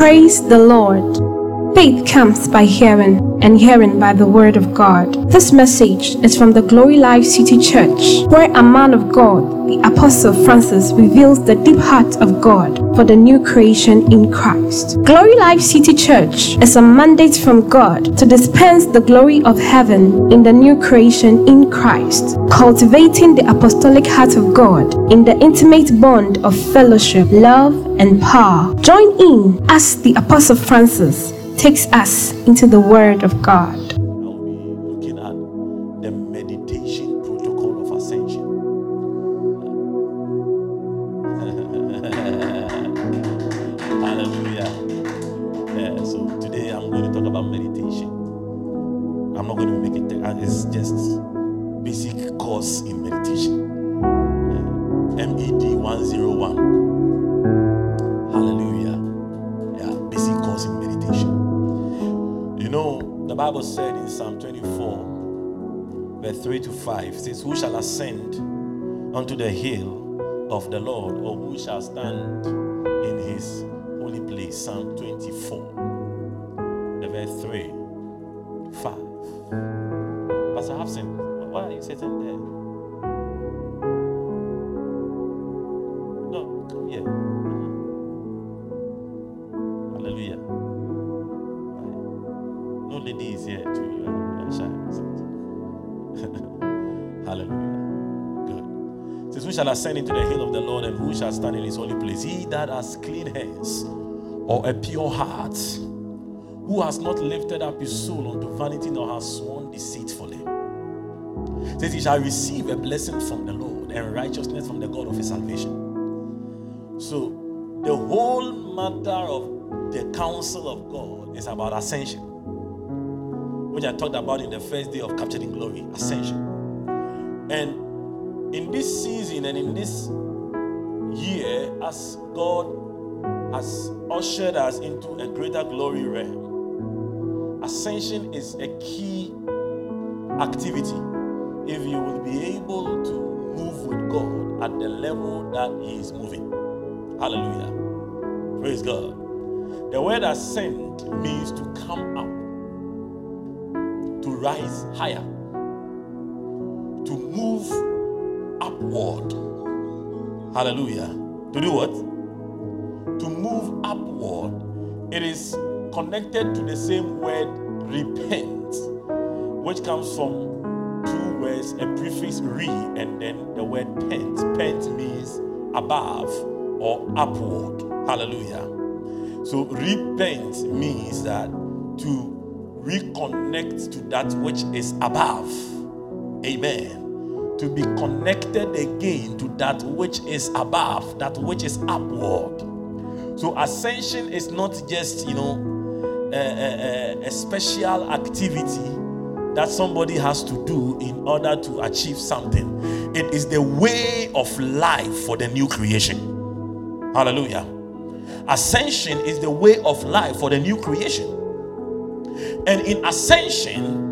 Praise the Lord. Faith comes by hearing, and hearing by the Word of God. This message is from the Glory Life City Church, where a man of God, the Apostle Francis, reveals the deep heart of God for the new creation in Christ. Glory Life City Church is a mandate from God to dispense the glory of heaven in the new creation in Christ, cultivating the apostolic heart of God in the intimate bond of fellowship, love, and power. Join in as the Apostle Francis takes us into the Word of God. The hill of the Lord, or who shall stand ascend into the hill of the Lord and who shall stand in his holy place? He that has clean hands or a pure heart, who has not lifted up his soul unto vanity nor has sworn deceitfully. It says, He shall receive a blessing from the Lord and righteousness from the God of his salvation. So, the whole matter of the counsel of God is about ascension which I talked about in the first day of capturing glory, ascension. And in this season and in this year, as God has ushered us into a greater glory realm, ascension is a key activity if you will be able to move with God at the level that He is moving. Hallelujah. Praise God. The word ascend means to come up to rise higher, to move upward. Hallelujah. To do what? To move upward. It is connected to the same word repent, which comes from two words, a prefix re, and then the word pent. Pent means above or upward. Hallelujah. So repent means that to reconnect to that which is above. Amen. To be connected again to that which is above, that which is upward. So ascension is not just, you know, a, a, a special activity that somebody has to do in order to achieve something. It is the way of life for the new creation. Hallelujah. Ascension is the way of life for the new creation. And in ascension,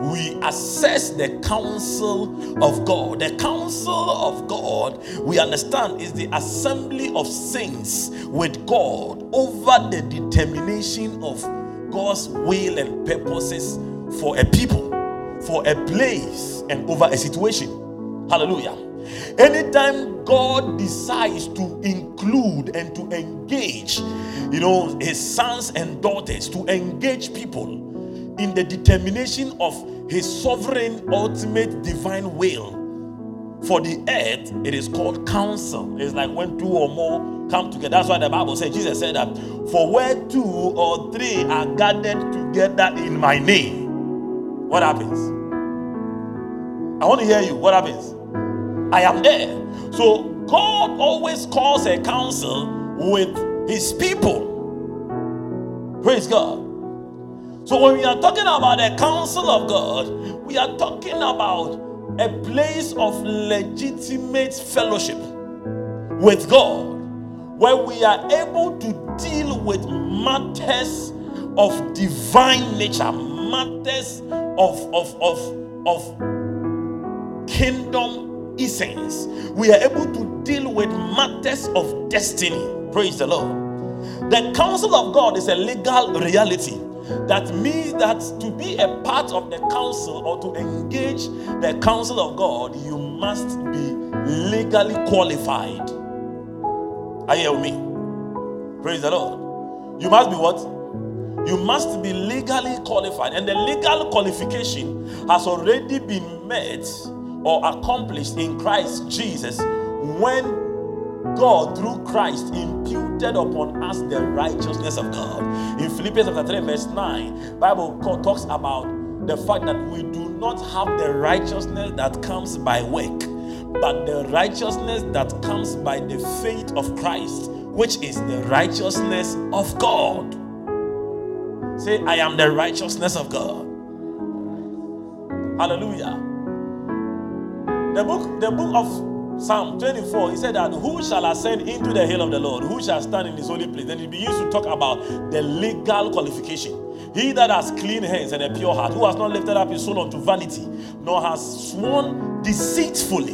we assess the counsel of God. The counsel of God, we understand, is the assembly of saints with God over the determination of God's will and purposes for a people, for a place, and over a situation. Hallelujah. Anytime God decides to include and to engage, you know, his sons and daughters, to engage people in the determination of his sovereign, ultimate, divine will for the earth, it is called counsel. It's like when two or more come together. That's why the Bible says, Jesus said that, for where two or three are gathered together in my name, what happens? I want to hear you. What happens? I am there. So God always calls a council with his people. Praise God. So when we are talking about the counsel of God, we are talking about a place of legitimate fellowship with God where we are able to deal with matters of divine nature, matters of, of, of, of kingdom essence. We are able to deal with matters of destiny. Praise the Lord. The counsel of God is a legal reality. That means that to be a part of the council or to engage the council of God, you must be legally qualified. Are you with me? Praise the Lord. You must be what? You must be legally qualified. And the legal qualification has already been met or accomplished in Christ Jesus when God, through Christ, imputed upon us the righteousness of God. In Philippians chapter 3, verse 9, Bible talks about the fact that we do not have the righteousness that comes by work, but the righteousness that comes by the faith of Christ, which is the righteousness of God. Say, I am the righteousness of God. Hallelujah. The book, the book of Psalm 24, he said that who shall ascend into the hill of the Lord? Who shall stand in his holy place? Then he begins to talk about the legal qualification. He that has clean hands and a pure heart, who has not lifted up his soul unto vanity, nor has sworn deceitfully.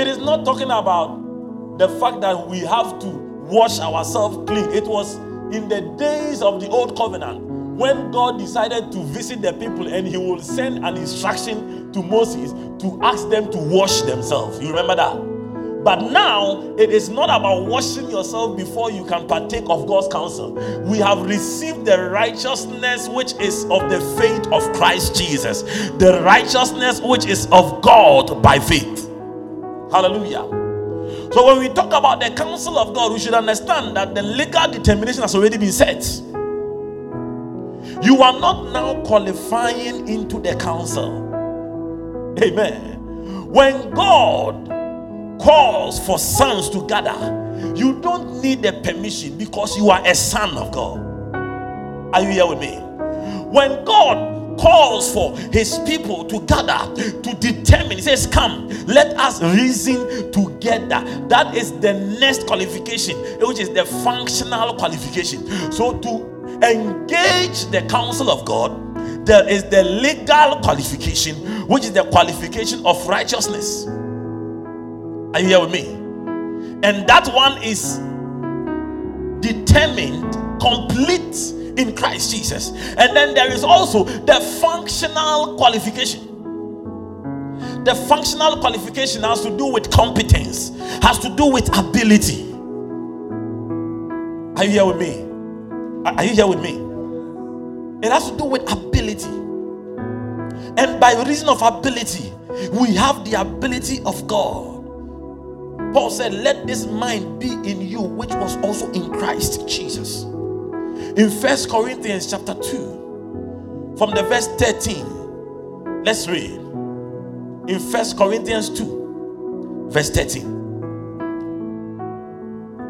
It is not talking about the fact that we have to wash ourselves clean. It was in the days of the old covenant when God decided to visit the people and he will send an instruction to Moses to ask them to wash themselves. You remember that? But now it is not about washing yourself before you can partake of God's counsel. We have received the righteousness which is of the faith of Christ Jesus, the righteousness which is of God by faith. Hallelujah. So when we talk about the counsel of God, we should understand that the legal determination has already been set. You are not now qualifying into the counsel. Amen. When God calls for sons to gather, you don't need the permission because you are a son of God. Are you here with me? When God calls for his people to gather to determine, he says, Come, let us reason together. That is the next qualification, which is the functional qualification. So, to engage the counsel of God, there is the legal qualification, which is the qualification of righteousness. Are you here with me? And that one is determined, complete in Christ Jesus. And then there is also the functional qualification. The functional qualification has to do with competence, has to do with ability. Are you here with me? Are you here with me? It has to do with ability. And by reason of ability, we have the ability of God. Paul said, Let this mind be in you, which was also in Christ Jesus. In First Corinthians chapter 2, from the verse 13, let's read. In First Corinthians 2, verse 13.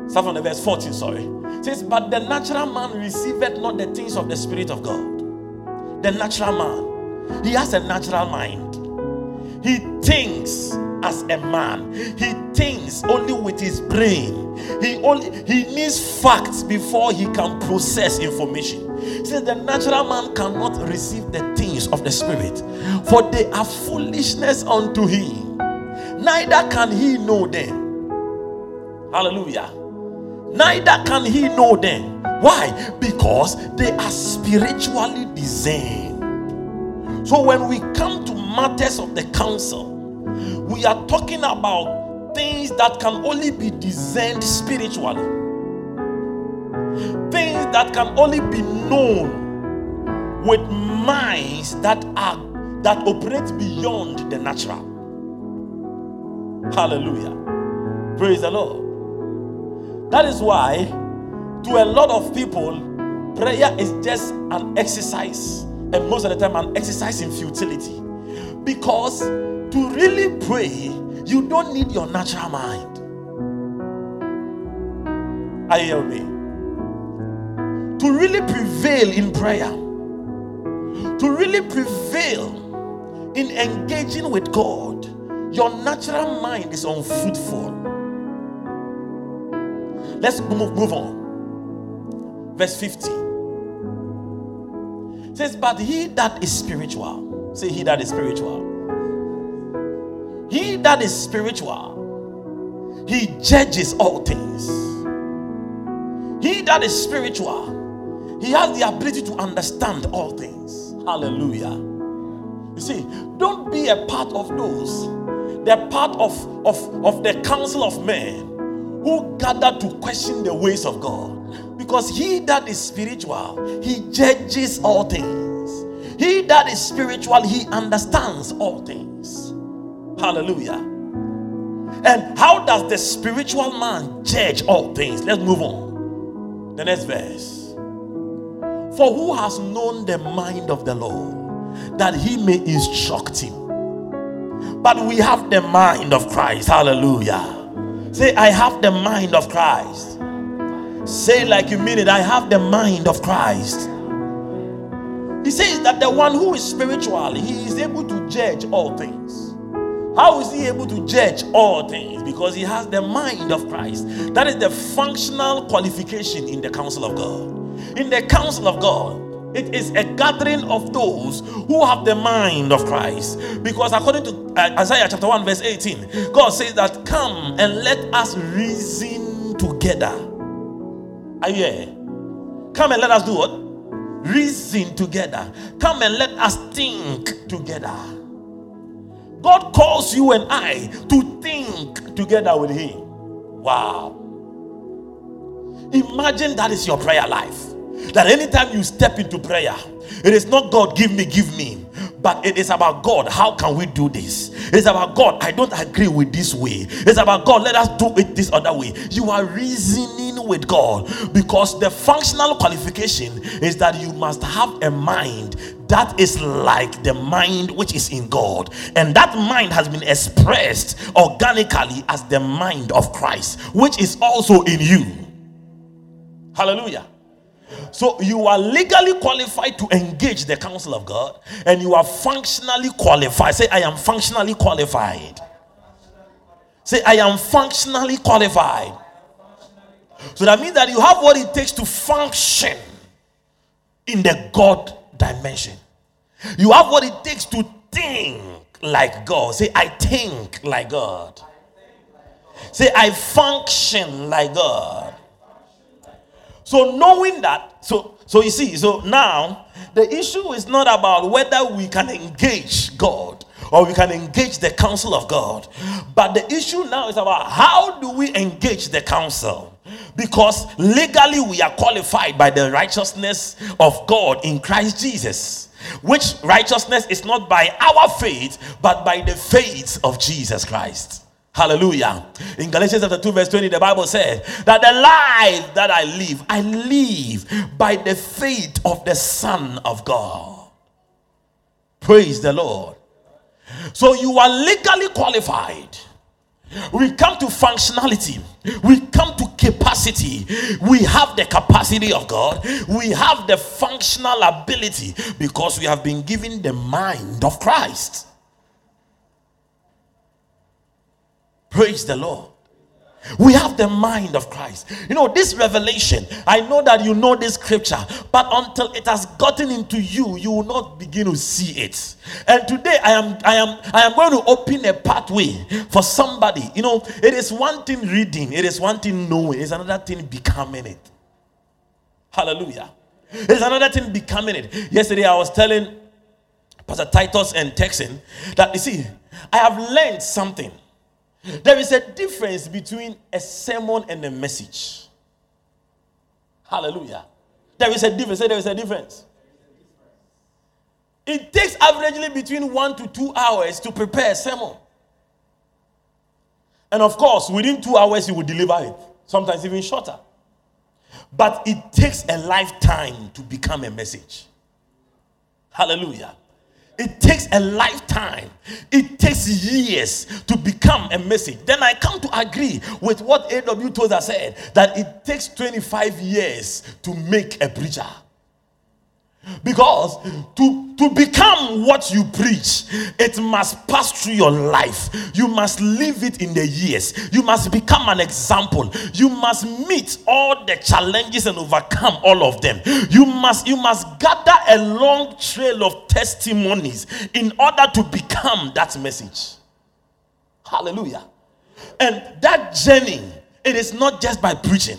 Start from the verse 14, sorry. It says, But the natural man receiveth not the things of the Spirit of God. The natural man, he has a natural mind. He thinks as a man. He thinks only with his brain. He only he needs facts before he can process information. Says the natural man cannot receive the things of the spirit, for they are foolishness unto him. Neither can he know them. Hallelujah. Neither can he know them. Why? Because they are spiritually discerned. So when we come to matters of the council, we are talking about things that can only be discerned spiritually, things that can only be known with minds that are that operate beyond the natural. Hallelujah. Praise the Lord. That is why, to a lot of people, prayer is just an exercise, and most of the time, an exercise in futility. Because to really pray, you don't need your natural mind. Are you me? To really prevail in prayer, to really prevail in engaging with God, your natural mind is unfruitful. Let's move, move on. Verse 50 it says, But he that is spiritual, say, He that is spiritual he that is spiritual, he judges all things. He that is spiritual, he has the ability to understand all things. Hallelujah. You see, don't be a part of those. They're part of, of, of the council of men who gather to question the ways of God. Because he that is spiritual, he judges all things. He that is spiritual, he understands all things. Hallelujah. And how does the spiritual man judge all things? Let's move on. The next verse. For who has known the mind of the Lord that he may instruct him? But we have the mind of Christ. Hallelujah. Say, I have the mind of Christ. Say, like you mean it, I have the mind of Christ. He says that the one who is spiritual, he is able to judge all things. How is he able to judge all things? Because he has the mind of Christ. That is the functional qualification in the council of God. In the council of God, it is a gathering of those who have the mind of Christ. Because according to uh, Isaiah chapter 1, verse 18, God says that come and let us reason together. Are you here? Come and let us do what? Reason together. Come and let us think together. God calls you and I to think together with Him. Wow. Imagine that is your prayer life. That anytime you step into prayer, it is not God, give me, give me but it is about God. How can we do this? It's about God. I don't agree with this way. It's about God. Let us do it this other way. You are reasoning with God because the functional qualification is that you must have a mind that is like the mind which is in God. And that mind has been expressed organically as the mind of Christ, which is also in you. Hallelujah. So you are legally qualified to engage the counsel of God, and you are functionally qualified. Say, I am functionally qualified. Say, I am functionally qualified. So that means that you have what it takes to function in the God dimension. You have what it takes to think like God. Say, I think like God. Say, I function like God. So knowing that, so so you see, so now the issue is not about whether we can engage God or we can engage the counsel of God, but the issue now is about how do we engage the counsel? Because legally we are qualified by the righteousness of God in Christ Jesus. Which righteousness is not by our faith, but by the faith of Jesus Christ. Hallelujah. In Galatians chapter 2, verse 20, the Bible says that the life that I live, I live by the faith of the Son of God. Praise the Lord. So you are legally qualified. We come to functionality, we come to capacity. We have the capacity of God, we have the functional ability because we have been given the mind of Christ. Praise the Lord. We have the mind of Christ. You know, this revelation, I know that you know this scripture, but until it has gotten into you, you will not begin to see it. And today I am I am I am going to open a pathway for somebody. You know, it is one thing reading, it is one thing knowing, it's another thing becoming it. Hallelujah. It's another thing becoming it. Yesterday I was telling Pastor Titus and Texan that you see, I have learned something there is a difference between a sermon and a message. Hallelujah. There is a difference. Say there is a difference. It takes averagely between one to two hours to prepare a sermon. And of course, within two hours, you will deliver it, sometimes even shorter. But it takes a lifetime to become a message. Hallelujah. It takes a lifetime. It takes years to become a message. Then I come to agree with what A.W. Tozer said that it takes 25 years to make a preacher. Because to, to become what you preach, it must pass through your life. You must live it in the years. You must become an example. You must meet all the challenges and overcome all of them. You must you must gather a long trail of testimonies in order to become that message. Hallelujah. And that journey, it is not just by preaching.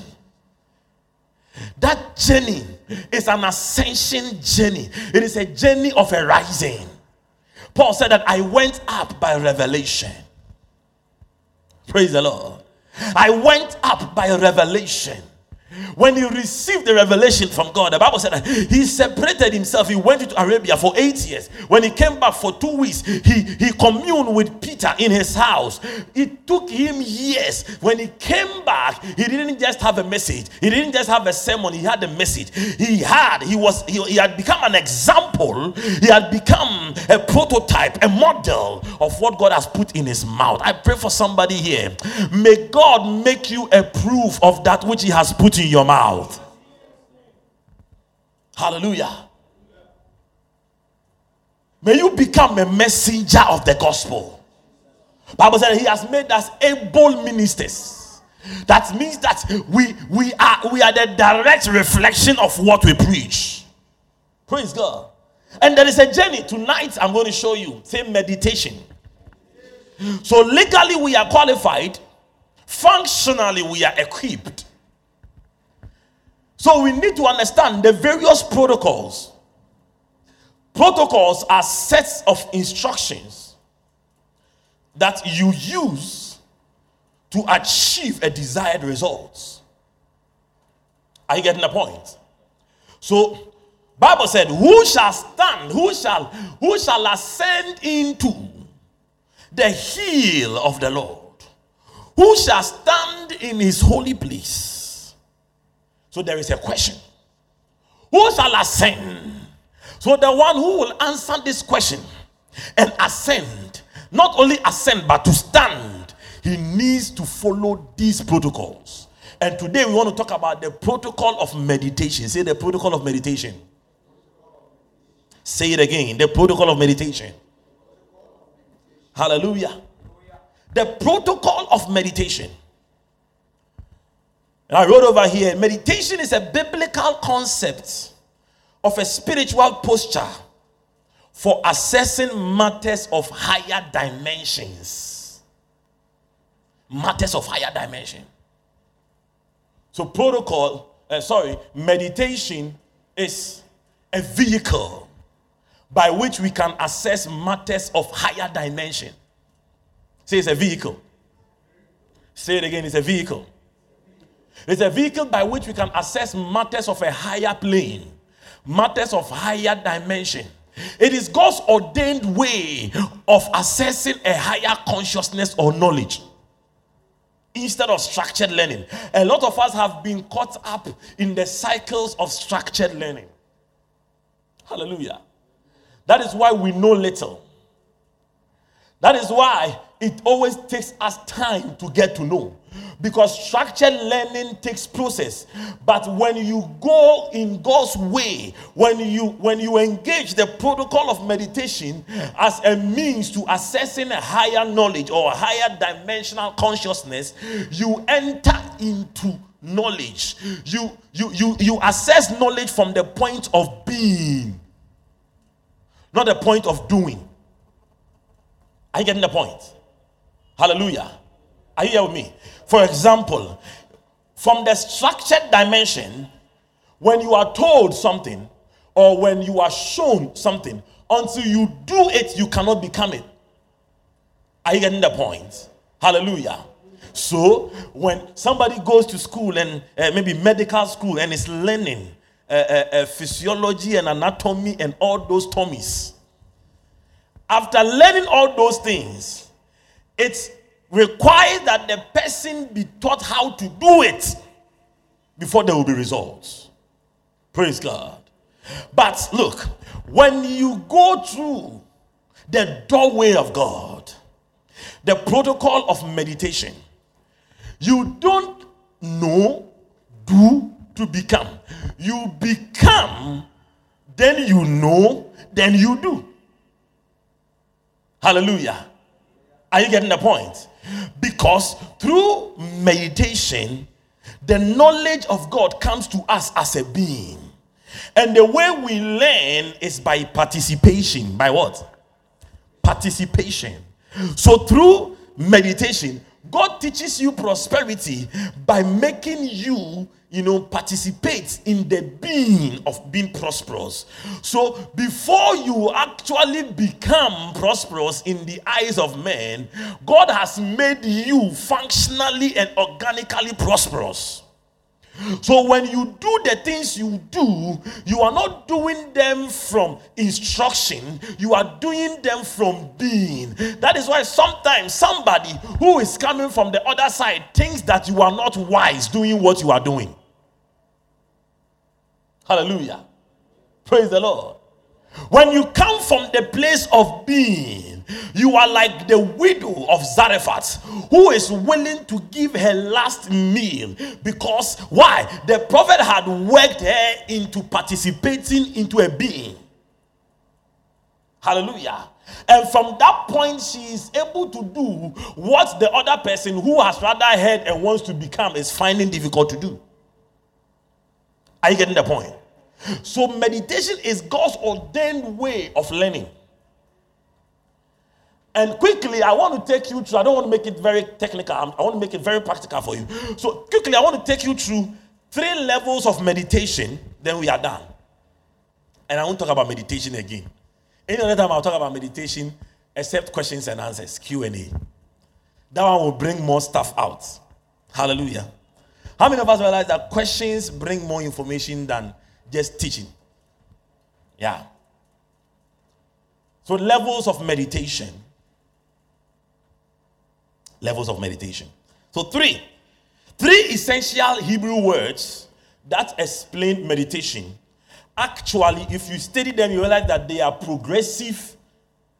That journey is an ascension journey, it is a journey of a rising. Paul said that I went up by revelation. Praise the Lord. I went up by revelation. When he received the revelation from God, the Bible said he separated himself. He went into Arabia for eight years. When he came back for two weeks, he, he communed with Peter in his house. It took him years. When he came back, he didn't just have a message, he didn't just have a sermon, he had a message. He had, he was, he, he had become an example, he had become a prototype, a model of what God has put in his mouth. I pray for somebody here. May God make you a proof of that which he has put in your mouth. Hallelujah. May you become a messenger of the gospel. Bible said he has made us able ministers. That means that we we are we are the direct reflection of what we preach. Praise God. And there is a journey tonight. I'm going to show you. Say meditation. So legally we are qualified. Functionally we are equipped. So we need to understand the various protocols. Protocols are sets of instructions that you use to achieve a desired result. Are you getting the point? So Bible said, Who shall stand? Who shall who shall ascend into the hill of the Lord? Who shall stand in his holy place? So there is a question Who shall ascend? So the one who will answer this question and ascend, not only ascend, but to stand, he needs to follow these protocols. And today we want to talk about the protocol of meditation. Say the protocol of meditation. Say it again the protocol of meditation. Hallelujah. The protocol of meditation. And I wrote over here meditation is a biblical concept of a spiritual posture for assessing matters of higher dimensions. Matters of higher dimension. So, protocol, uh, sorry, meditation is a vehicle by which we can assess matters of higher dimension. Say it's a vehicle. Say it again, it's a vehicle. It's a vehicle by which we can assess matters of a higher plane, matters of higher dimension. It is God's ordained way of assessing a higher consciousness or knowledge instead of structured learning. A lot of us have been caught up in the cycles of structured learning. Hallelujah. That is why we know little. That is why it always takes us time to get to know because structured learning takes process. But when you go in god's way when you when you engage the protocol of meditation as a means to assessing a higher knowledge or a higher dimensional consciousness you enter into knowledge. You you you you assess knowledge from the point of being not the point of doing. Are you getting the point? Hallelujah. Are you here with me for example, from the structured dimension, when you are told something or when you are shown something, until you do it, you cannot become it. Are you getting the point? Hallelujah. So, when somebody goes to school and uh, maybe medical school and is learning uh, uh, uh physiology and anatomy and all those tummies, after learning all those things, it's requires that the person be taught how to do it before there will be results. Praise God. But look, when you go through the doorway of God, the protocol of meditation, you don't know, do to become. You become, then you know, then you do. Hallelujah. Are you getting the point? Because through meditation, the knowledge of God comes to us as a being. And the way we learn is by participation. By what? Participation. So through meditation, God teaches you prosperity by making you you know, participate in the being of being prosperous. So before you actually become prosperous in the eyes of men, God has made you functionally and organically prosperous. So when you do the things you do, you are not doing them from instruction, you are doing them from being. That is why sometimes somebody who is coming from the other side thinks that you are not wise doing what you are doing. Hallelujah. Praise the Lord. When you come from the place of being, you are like the widow of Zarephath who is willing to give her last meal because why? The prophet had worked her into participating into a being. Hallelujah. And from that point, she is able to do what the other person who has rather heard and wants to become is finding difficult to do. Are you getting the point? So, meditation is God's ordained way of learning. And quickly, I want to take you through, I don't want to make it very technical, I want to make it very practical for you. So, quickly, I want to take you through three levels of meditation, then we are done. And I won't talk about meditation again. Any other time I'll talk about meditation, except questions and answers, Q&A. That one will bring more stuff out. Hallelujah. How many of us realize that questions bring more information than just teaching. Yeah. So, levels of meditation. Levels of meditation. So, three. Three essential Hebrew words that explain meditation. Actually, if you study them, you realize that they are progressive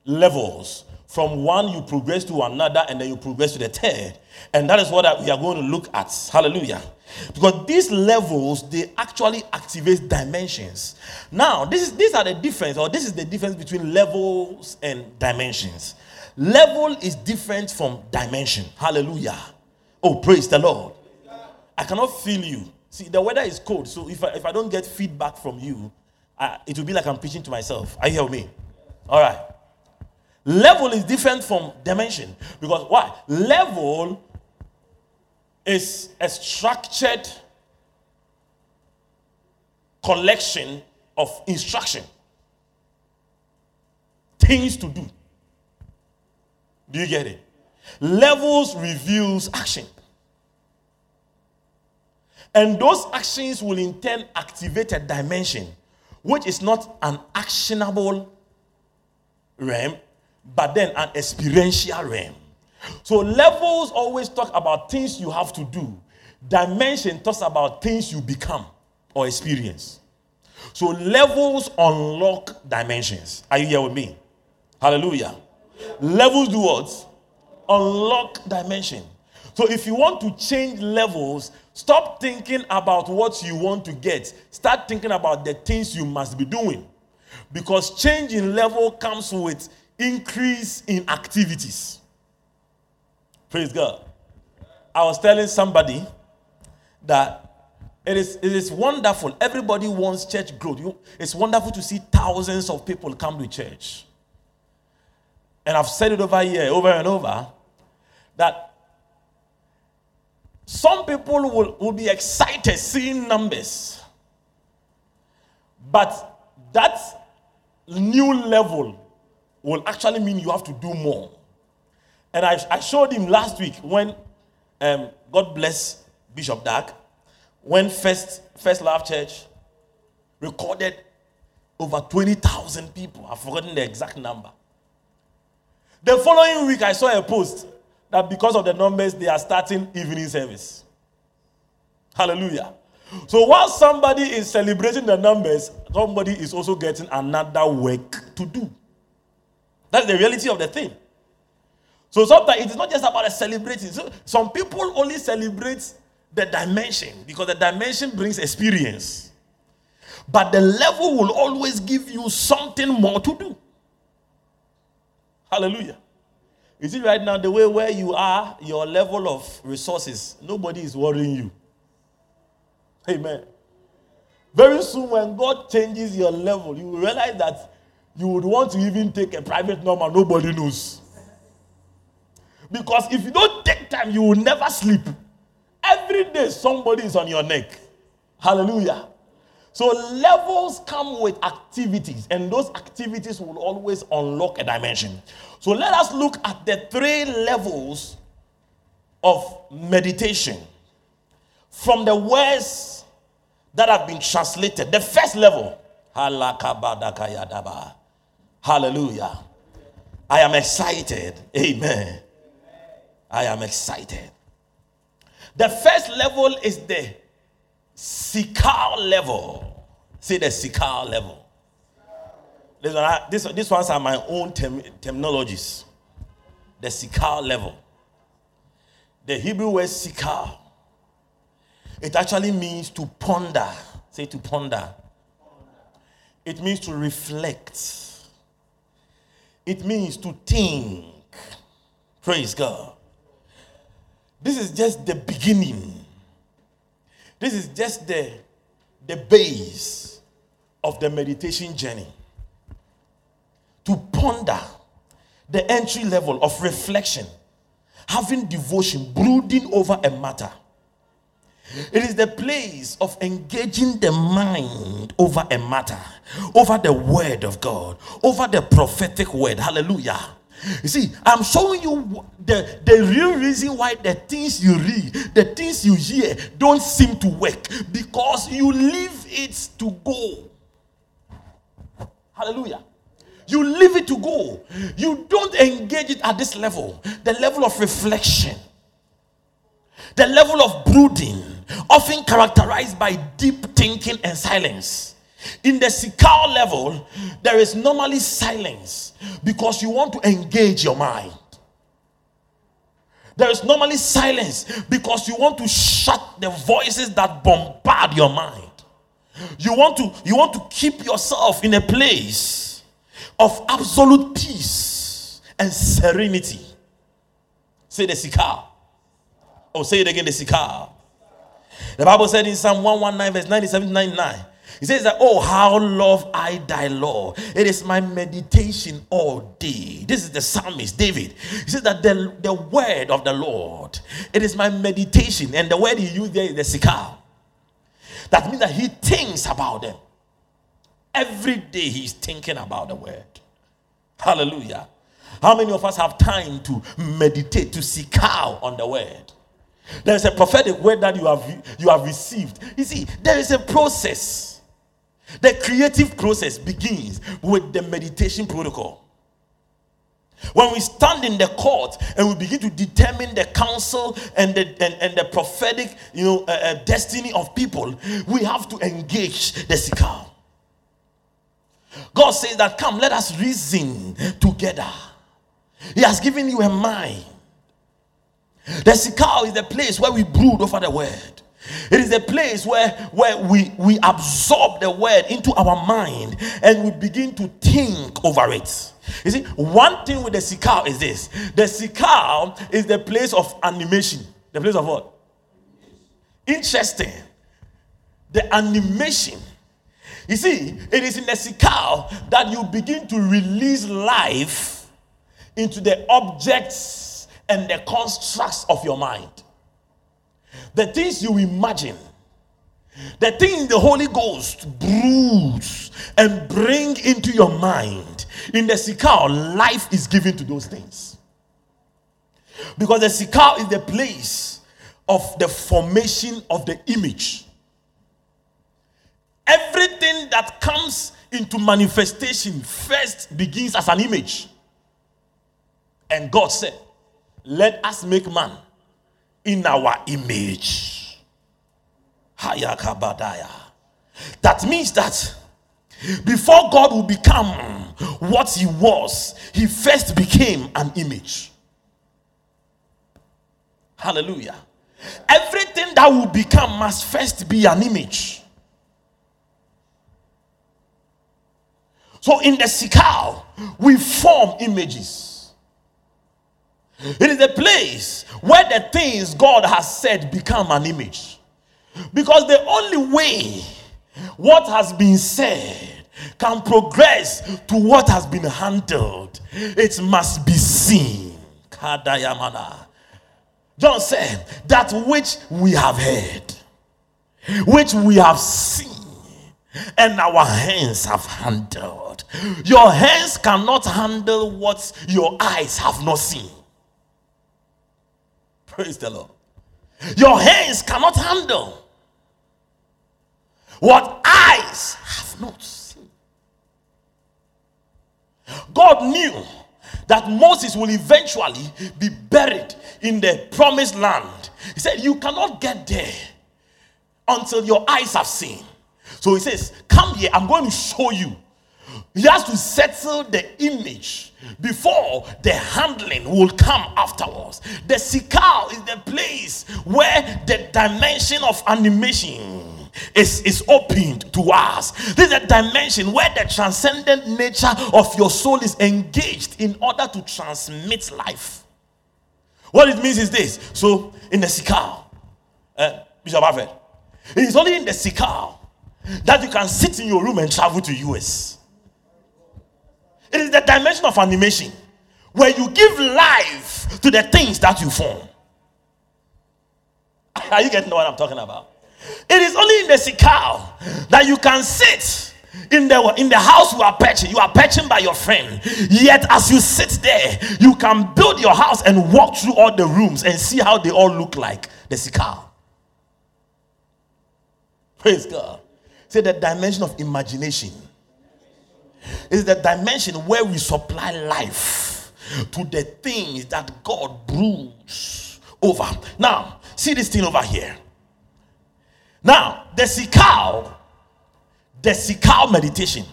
levels. From one, you progress to another, and then you progress to the third. And that is what we are going to look at. Hallelujah. Because these levels, they actually activate dimensions. Now, this is, these are the difference, or this is the difference between levels and dimensions. Level is different from dimension. Hallelujah. Oh, praise the Lord. I cannot feel you. See, the weather is cold, so if I, if I don't get feedback from you, I, it will be like I'm preaching to myself. Are you hear me? All right. Level is different from dimension because why? Level is a structured collection of instruction, things to do. Do you get it? Levels reveals action. And those actions will in turn activate a dimension, which is not an actionable realm, but then an experiential realm. So levels always talk about things you have to do. Dimension talks about things you become or experience. So levels unlock dimensions. Are you here with me? Hallelujah. Levels do what? Unlock dimension. So if you want to change levels, stop thinking about what you want to get. Start thinking about the things you must be doing. Because change in level comes with increase in activities. Praise God. I was telling somebody that it is, it is wonderful. Everybody wants church growth. You, it's wonderful to see thousands of people come to church. And I've said it over here, over and over, that some people will, will be excited seeing numbers. But that new level will actually mean you have to do more. And I, I showed him last week when, um, God bless Bishop Dag, when First, First Love Church recorded over 20,000 people. I've forgotten the exact number. The following week, I saw a post that because of the numbers, they are starting evening service. Hallelujah. So while somebody is celebrating the numbers, somebody is also getting another work to do. That's the reality of the thing. So sometimes it is not just about celebrating. So some people only celebrate the dimension because the dimension brings experience. But the level will always give you something more to do. Hallelujah. You see, right now, the way where you are, your level of resources, nobody is worrying you. Amen. Very soon, when God changes your level, you will realize that you would want to even take a private number, nobody knows. Because if you don't take time, you will never sleep. Every day, somebody is on your neck. Hallelujah. So levels come with activities, and those activities will always unlock a dimension. So let us look at the three levels of meditation from the words that have been translated. The first level, hallelujah. I am excited. Amen. I am excited. The first level is the Sikar level. Say the Sikar level. This, one, this, this ones are my own term, terminologies. The Sikar level. The Hebrew word Sikar. It actually means to ponder. Say to ponder. It means to reflect. It means to think. Praise God. This is just the beginning. This is just the, the base of the meditation journey. To ponder the entry level of reflection, having devotion, brooding over a matter. It is the place of engaging the mind over a matter, over the word of God, over the prophetic word. Hallelujah. You see, I'm showing you the, the real reason why the things you read, the things you hear don't seem to work because you leave it to go. Hallelujah. You leave it to go. You don't engage it at this level, the level of reflection, the level of brooding, often characterized by deep thinking and silence. In the Sikar level, there is normally silence because you want to engage your mind. There is normally silence because you want to shut the voices that bombard your mind. You want to you want to keep yourself in a place of absolute peace and serenity. Say the Sikar. Oh, say it again, the Sikar. The Bible said in Psalm 119, verse 97 99. He says that, Oh, how love I thy law. It is my meditation all day. This is the psalmist, David. He says that the, the word of the Lord, it is my meditation. And the word he used there is the sikar. That means that he thinks about them. Every day he's thinking about the word. Hallelujah. How many of us have time to meditate, to seek out on the word? There's a prophetic word that you have you have received. You see, there is a process. The creative process begins with the meditation protocol. When we stand in the court and we begin to determine the counsel and the, and, and the prophetic you know, uh, uh, destiny of people, we have to engage the sikar. God says that, come, let us reason together. He has given you a mind. The sikar is the place where we brood over the word. It is a place where, where we, we absorb the word into our mind and we begin to think over it. You see, one thing with the sikar is this the sikar is the place of animation. The place of what? Interesting. The animation. You see, it is in the sikar that you begin to release life into the objects and the constructs of your mind the things you imagine, the things the Holy Ghost brews and bring into your mind. In the Sikar, life is given to those things. Because the Sikar is the place of the formation of the image. Everything that comes into manifestation first begins as an image. And God said, Let us make man in our image. Hayakabadaya. That means that before God will become what he was, he first became an image. Hallelujah. Everything that will become must first be an image. So in the Sikal, we form images. It is a place where the things God has said become an image. Because the only way what has been said can progress to what has been handled, it must be seen. Kadayamana. John said, That which we have heard which we have seen and our hands have handled. Your hands cannot handle what your eyes have not seen. Praise the Lord. Your hands cannot handle what eyes have not seen. God knew that Moses will eventually be buried in the promised land. He said, You cannot get there until your eyes have seen. So he says, Come here, I'm going to show you. He has to settle the image before the handling will come afterwards. The sikal is the place where the dimension of animation is, is opened to us. This is a dimension where the transcendent nature of your soul is engaged in order to transmit life. What it means is this. So, in the sikal, uh, Bishop it is only in the sikal that you can sit in your room and travel to US. It is the dimension of animation where you give life to the things that you form. Are you getting what I'm talking about? It is only in the sikal that you can sit in the in the house you are patching. You are patching by your friend. Yet as you sit there, you can build your house and walk through all the rooms and see how they all look like. The sikal. Praise God. Say the dimension of imagination is the dimension where we supply life to the things that God broods over. Now, see this thing over here. Now, the sikal, the sikal meditation,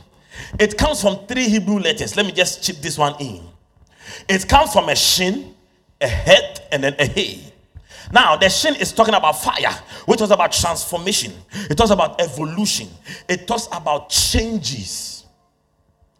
it comes from three Hebrew letters. Let me just chip this one in. It comes from a shin, a head, and then a hey. Now, the shin is talking about fire, which talks about transformation. It talks about evolution. It talks about changes.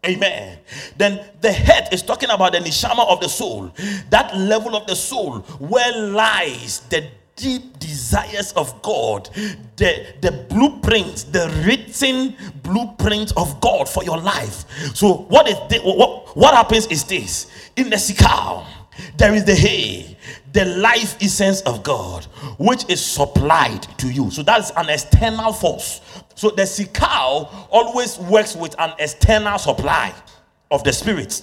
Amen. Then the head is talking about the nishama of the soul, that level of the soul where lies the deep desires of God, the, the blueprint, the written blueprint of God for your life. So, what is the, what, what happens is this in the sikal, there is the hay, the life essence of God, which is supplied to you. So that's an external force. So the sikal always works with an external supply of the spirit.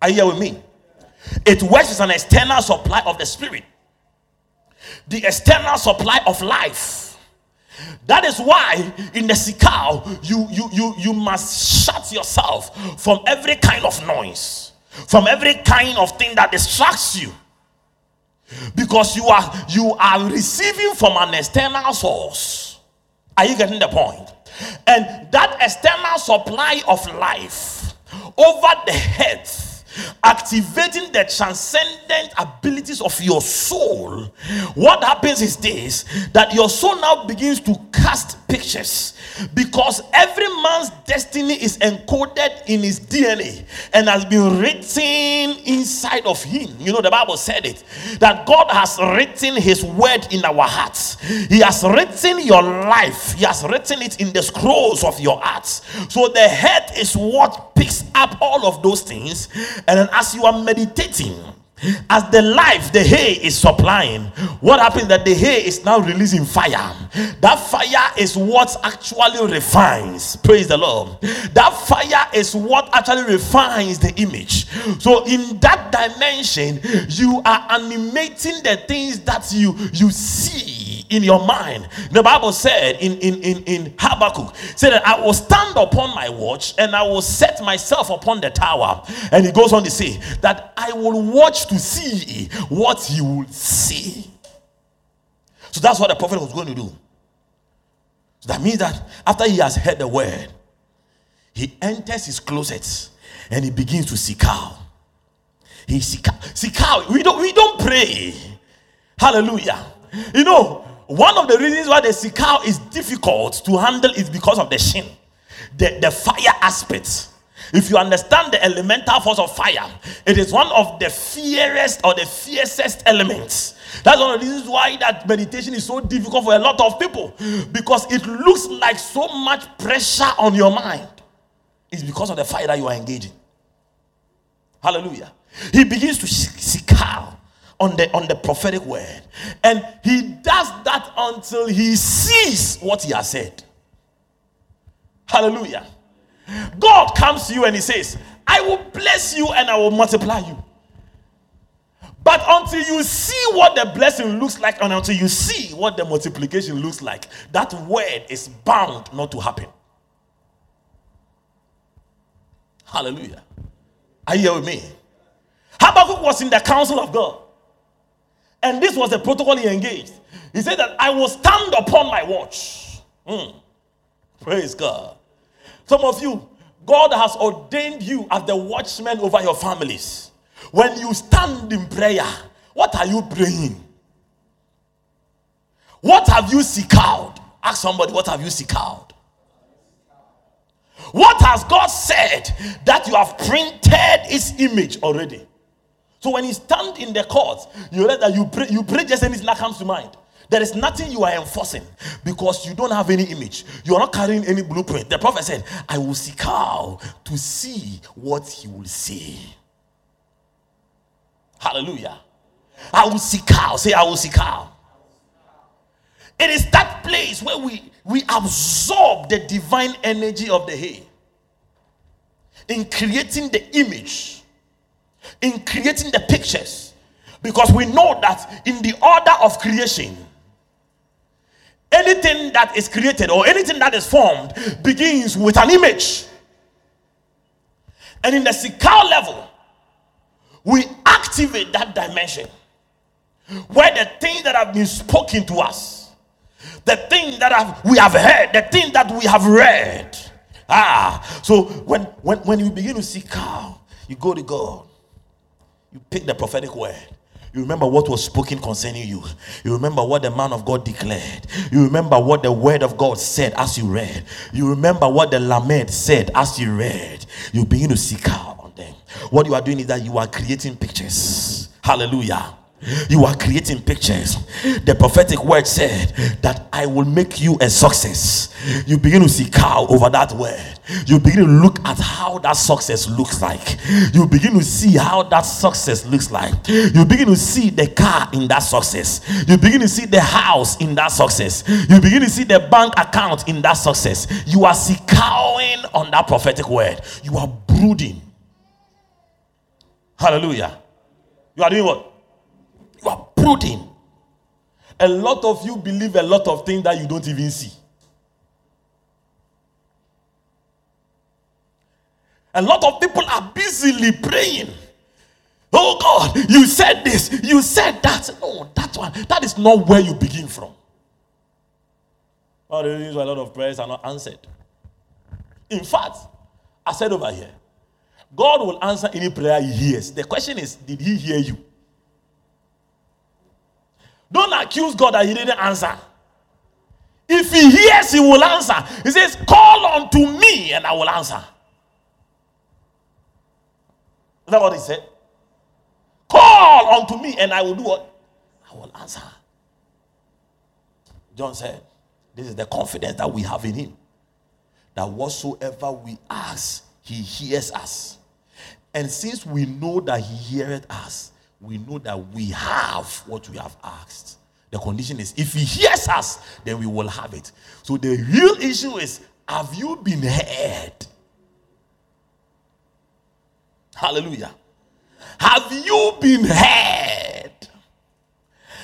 Are you here with me? It works with an external supply of the spirit, the external supply of life. That is why in the sikal you you you you must shut yourself from every kind of noise, from every kind of thing that distracts you because you are you are receiving from an external source are you getting the point? and that external supply of life over the head activating the transcendent abilities of your soul what happens is this that your soul now begins to cast pictures because every man's destiny is encoded in his DNA and has been written inside of him. You know, the Bible said it that God has written his word in our hearts, He has written your life, He has written it in the scrolls of your hearts. So the head is what picks up all of those things, and then as you are meditating, as the life the hay is supplying what happens that the hay is now releasing fire? That fire is what actually refines. Praise the lord. That fire is what actually refines the image. So in that dimension you are animating the things that you you see in your mind. The Bible said in, in, in, in Habakkuk, said that I will stand upon my watch and I will set myself upon the tower. And he goes on to say that I will watch to see what he will see. So that's what the prophet was going to do. So that means that after he has heard the word, he enters his closet and he begins to seek out. He seek out. Seek out. We don't, we don't pray. Hallelujah. You know, one of the reasons why the sikal is difficult to handle is because of the shin, the, the fire aspect. If you understand the elemental force of fire, it is one of the fiercest or the fiercest elements. That's one of the reasons why that meditation is so difficult for a lot of people because it looks like so much pressure on your mind. It's because of the fire that you are engaging. Hallelujah. He begins to out on the on the prophetic word. And he does that until he sees what he has said. Hallelujah. God comes to you and he says, I will bless you and I will multiply you. But until you see what the blessing looks like, and until you see what the multiplication looks like, that word is bound not to happen. Hallelujah. Are you here with me? Habakkuk was in the council of God. And this was the protocol he engaged. He said that I will stand upon my watch. Mm. Praise God. Some of you, God has ordained you as the watchman over your families. When you stand in prayer, what are you praying? What have you seek out? Ask somebody, what have you seek out? What has God said that you have printed His image already? So when you stand in the court, you that you pray, you pray just anything that comes to mind. There is nothing you are enforcing because you don't have any image. You are not carrying any blueprint. The prophet said, I will seek out to see what he will see. Hallelujah. I will seek out. Say, I will seek out. It is that place where we, we absorb the divine energy of the hay in creating the image in creating the pictures. Because we know that in the order of creation anything that is created or anything that is formed begins with an image. And in the sikal level we activate that dimension. Where the things that have been spoken to us the thing that have, we have heard the thing that we have read. Ah so when when when you begin to seek out you go to god you pick the prophetic word. You remember what was spoken concerning you. You remember what the man of God declared. You remember what the word of God said as you read. You remember what the lament said as you read. You begin to seek out on them. What you are doing is that you are creating pictures. Hallelujah. You are creating pictures. The prophetic word said that I will make you a success. You begin to see cow over that word. You begin to look at how that success looks like. You begin to see how that success looks like. You begin to see the car in that success. You begin to see the house in that success. You begin to see the bank account in that success. You are cowing on that prophetic word. You are brooding. Hallelujah. You are doing what? Brooding. A lot of you believe a lot of things that you don't even see. A lot of people are busily praying. Oh God, you said this, you said that. No, that one, that is not where you begin from. The reasons why a lot of prayers are not answered. In fact, I said over here, God will answer any prayer he hears. The question is, did he hear you? Don't accuse God that He didn't answer. If He hears, He will answer. He says, Call unto me and I will answer. Is that what He said? Call unto me and I will do what? I will answer. John said, This is the confidence that we have in Him. That whatsoever we ask, He hears us. And since we know that He heareth us, we know that we have what we have asked. The condition is if he hears us, then we will have it. So the real issue is have you been heard? Hallelujah. Have you been heard?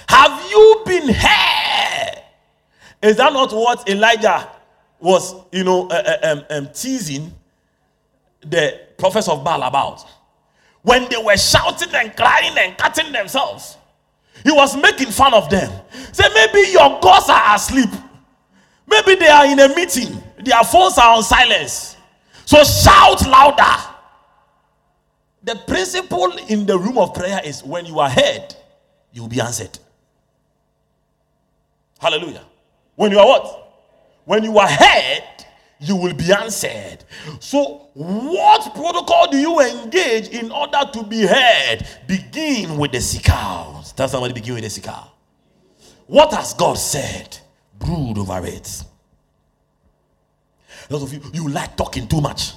Have you been heard? Is that not what Elijah was, you know, uh, uh, um, um, teasing the prophets of Baal about? When they were shouting and crying and cutting themselves, he was making fun of them. Say, maybe your gods are asleep. Maybe they are in a meeting. Their phones are on silence. So shout louder. The principle in the room of prayer is when you are heard, you will be answered. Hallelujah. When you are what? When you are heard, you will be answered. So, what protocol do you engage in order to be heard? Begin with the sikal. Tell somebody, begin with the sikal. What has God said? Brood over it. Those of you, you like talking too much.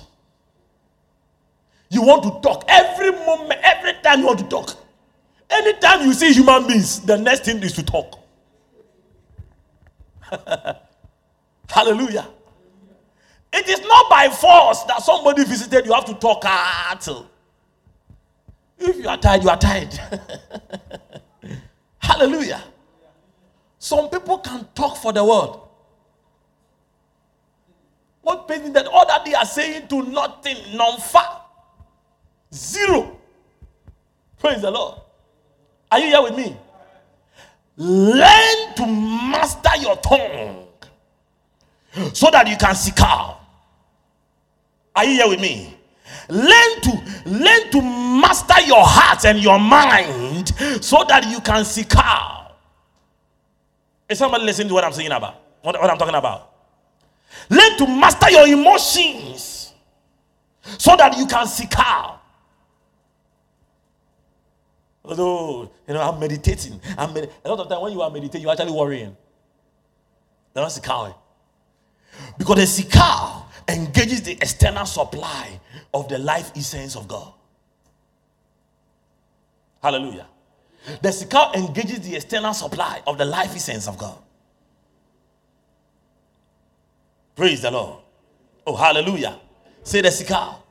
You want to talk every moment, every time you want to talk. Anytime you see human beings, the next thing is to talk. Hallelujah. It is not by force that somebody visited, you have to talk until. If you are tired, you are tired. Hallelujah. Some people can talk for the world. What pain that all that they are saying to nothing, non far, zero. Praise the Lord. Are you here with me? Learn to master your tongue so that you can seek out. Are you here with me? Learn to learn to master your heart and your mind so that you can seek out. Is somebody listening to what I'm saying about? What, what I'm talking about? Learn to master your emotions so that you can seek out. Although, you know, I'm meditating. I'm med- a lot of time when you are meditating, you're actually worrying. They're not sikao. Because they the sikao engages the external supply of the life essence of God. Hallelujah. The sikao engages the external supply of the life essence of God. Praise the Lord. Oh, hallelujah. Say the sikao.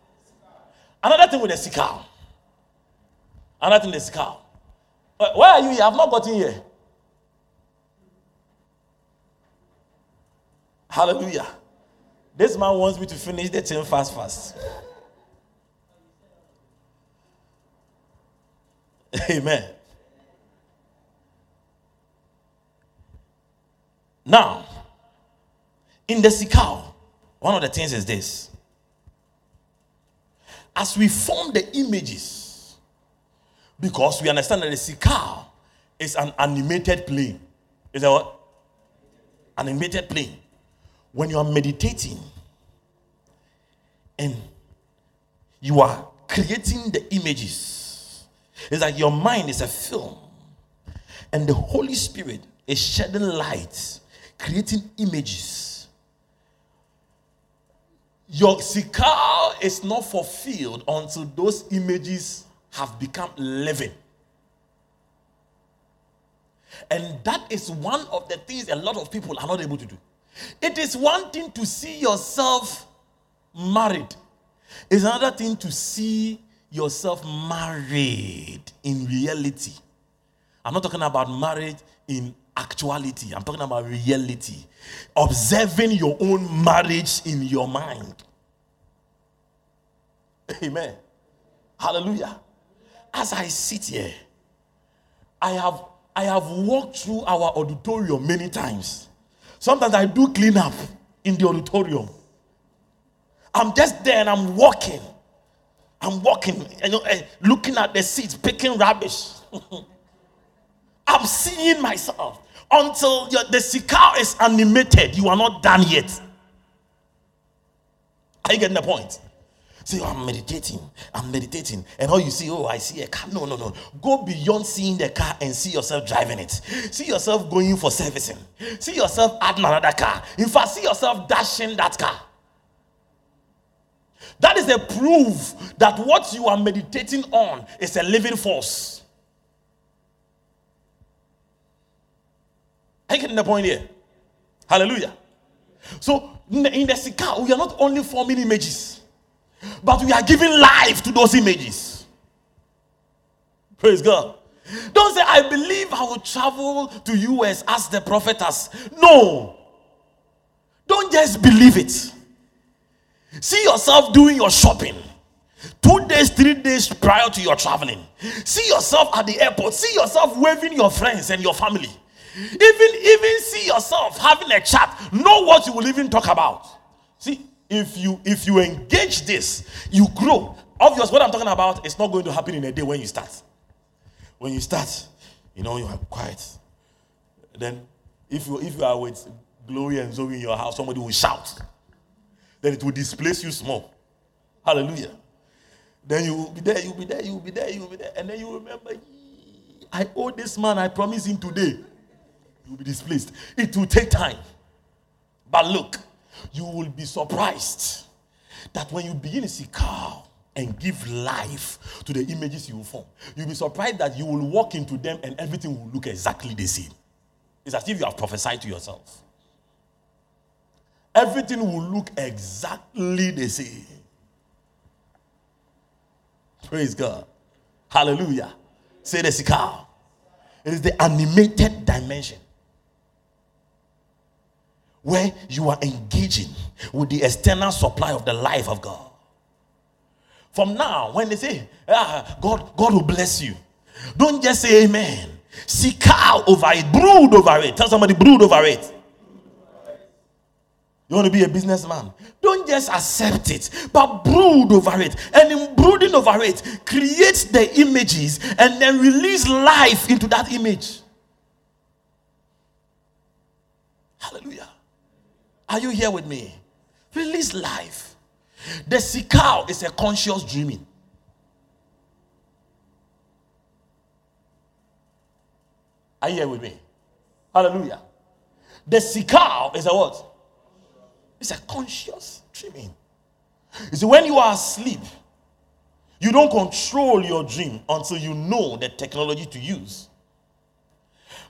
Another thing with the sikao. Another thing, with the sikao. Why are you here? I've not gotten here. Hallelujah. This man wants me to finish the thing fast, fast. Amen. Now, in the sikao, one of the things is this. As we form the images, because we understand that the sikao is an animated plane. Is that what? Animated plane when you are meditating and you are creating the images, it's like your mind is a film and the Holy Spirit is shedding light, creating images. Your sikal is not fulfilled until those images have become living. And that is one of the things a lot of people are not able to do. It is one thing to see yourself married, it's another thing to see yourself married in reality. I'm not talking about marriage in actuality, I'm talking about reality. Observing your own marriage in your mind. Amen. Hallelujah. As I sit here, I have I have walked through our auditorium many times. Sometimes I do clean up in the auditorium. I'm just there and I'm walking. I'm walking, you know, eh, looking at the seats, picking rubbish. I'm seeing myself until the sikar is animated. You are not done yet. Are you getting the point? I'm meditating. I'm meditating. And all you see, oh, I see a car. No, no, no. Go beyond seeing the car and see yourself driving it. See yourself going for servicing. See yourself adding another car. In fact, see yourself dashing that car. That is a proof that what you are meditating on is a living force. Are you getting the point here? Hallelujah. So, in the, in the Sika, we are not only forming images but we are giving life to those images. Praise God. Don't say, I believe I will travel to US as the prophet has. No. Don't just believe it. See yourself doing your shopping. Two days, three days prior to your traveling. See yourself at the airport. See yourself waving your friends and your family. Even, even see yourself having a chat. Know what you will even talk about. See, if you if you engage this, you grow. Obvious, what I'm talking about is not going to happen in a day when you start. When you start, you know, you are quiet. Then, if you if you are with Glory and Zoe in your house, somebody will shout. Then it will displace you small. Hallelujah. Then you will be there, you'll be there, you'll be there, you'll be there. And then you remember, I owe this man, I promised him today. You'll be displaced. It will take time. But look, you will be surprised that when you begin to see cow, and give life to the images you form. You'll be surprised that you will walk into them and everything will look exactly the same. It's as if you have prophesied to yourself. Everything will look exactly the same. Praise God. Hallelujah. Say the sikal. It is the animated dimension where you are engaging with the external supply of the life of God. From now, when they say, ah, God, God will bless you, don't just say amen. Seek out over it, brood over it. Tell somebody, brood over it. You want to be a businessman? Don't just accept it, but brood over it. And in brooding over it, create the images and then release life into that image. Hallelujah. Are you here with me? Release life. The sikal is a conscious dreaming. Are you here with me? Hallelujah. The sikal is a what? It's a conscious dreaming. You see, when you are asleep, you don't control your dream until you know the technology to use.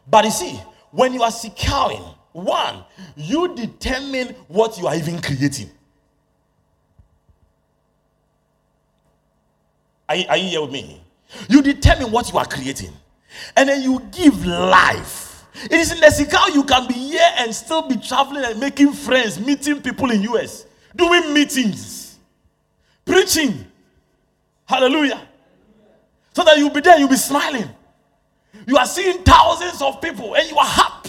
But you see, when you are securing, one, you determine what you are even creating. Are you, are you here with me? You determine what you are creating, and then you give life it is in the Sikal you can be here and still be traveling and making friends, meeting people in US, doing meetings, preaching. Hallelujah. So that you'll be there, you'll be smiling. You are seeing thousands of people and you are happy.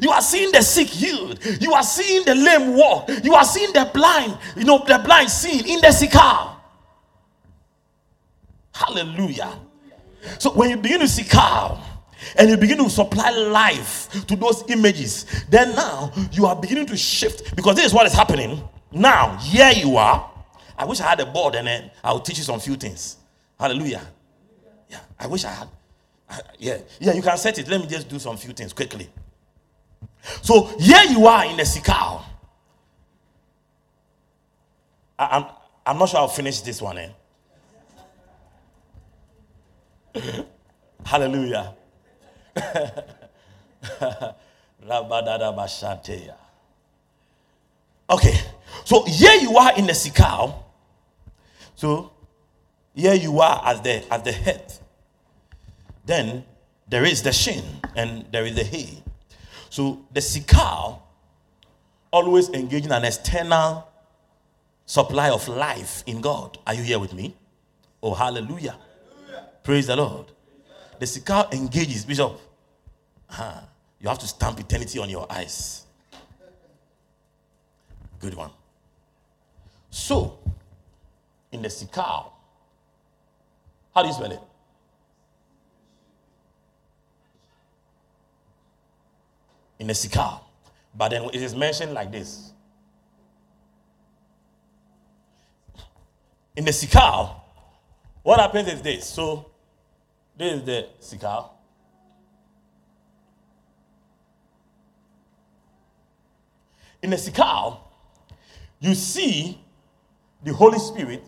You are seeing the sick healed. You are seeing the lame walk. You are seeing the blind, you know, the blind seeing in the Sikal. Hallelujah. So when you begin to seek out, and you begin to supply life to those images, then now you are beginning to shift because this is what is happening. Now, here you are. I wish I had a board and then I'll teach you some few things. Hallelujah. Yeah, I wish I had. I, yeah, yeah, you can set it. Let me just do some few things quickly. So here you are in the Sikal. I, am I'm not sure I'll finish this one. Eh? Hallelujah. okay, so here you are in the sikal. So here you are as the as the head. Then there is the shin and there is the hay. So the sikal always engaging an external supply of life in God. Are you here with me? Oh, hallelujah. hallelujah. Praise the Lord. The sikal engages, Bishop. Huh. You have to stamp eternity on your eyes. Good one. So, in the sikal, how do you spell it? In the sikal. But then it is mentioned like this. In the sikal, what happens is this. So, this is the sikal. In the Sikal, you see the Holy Spirit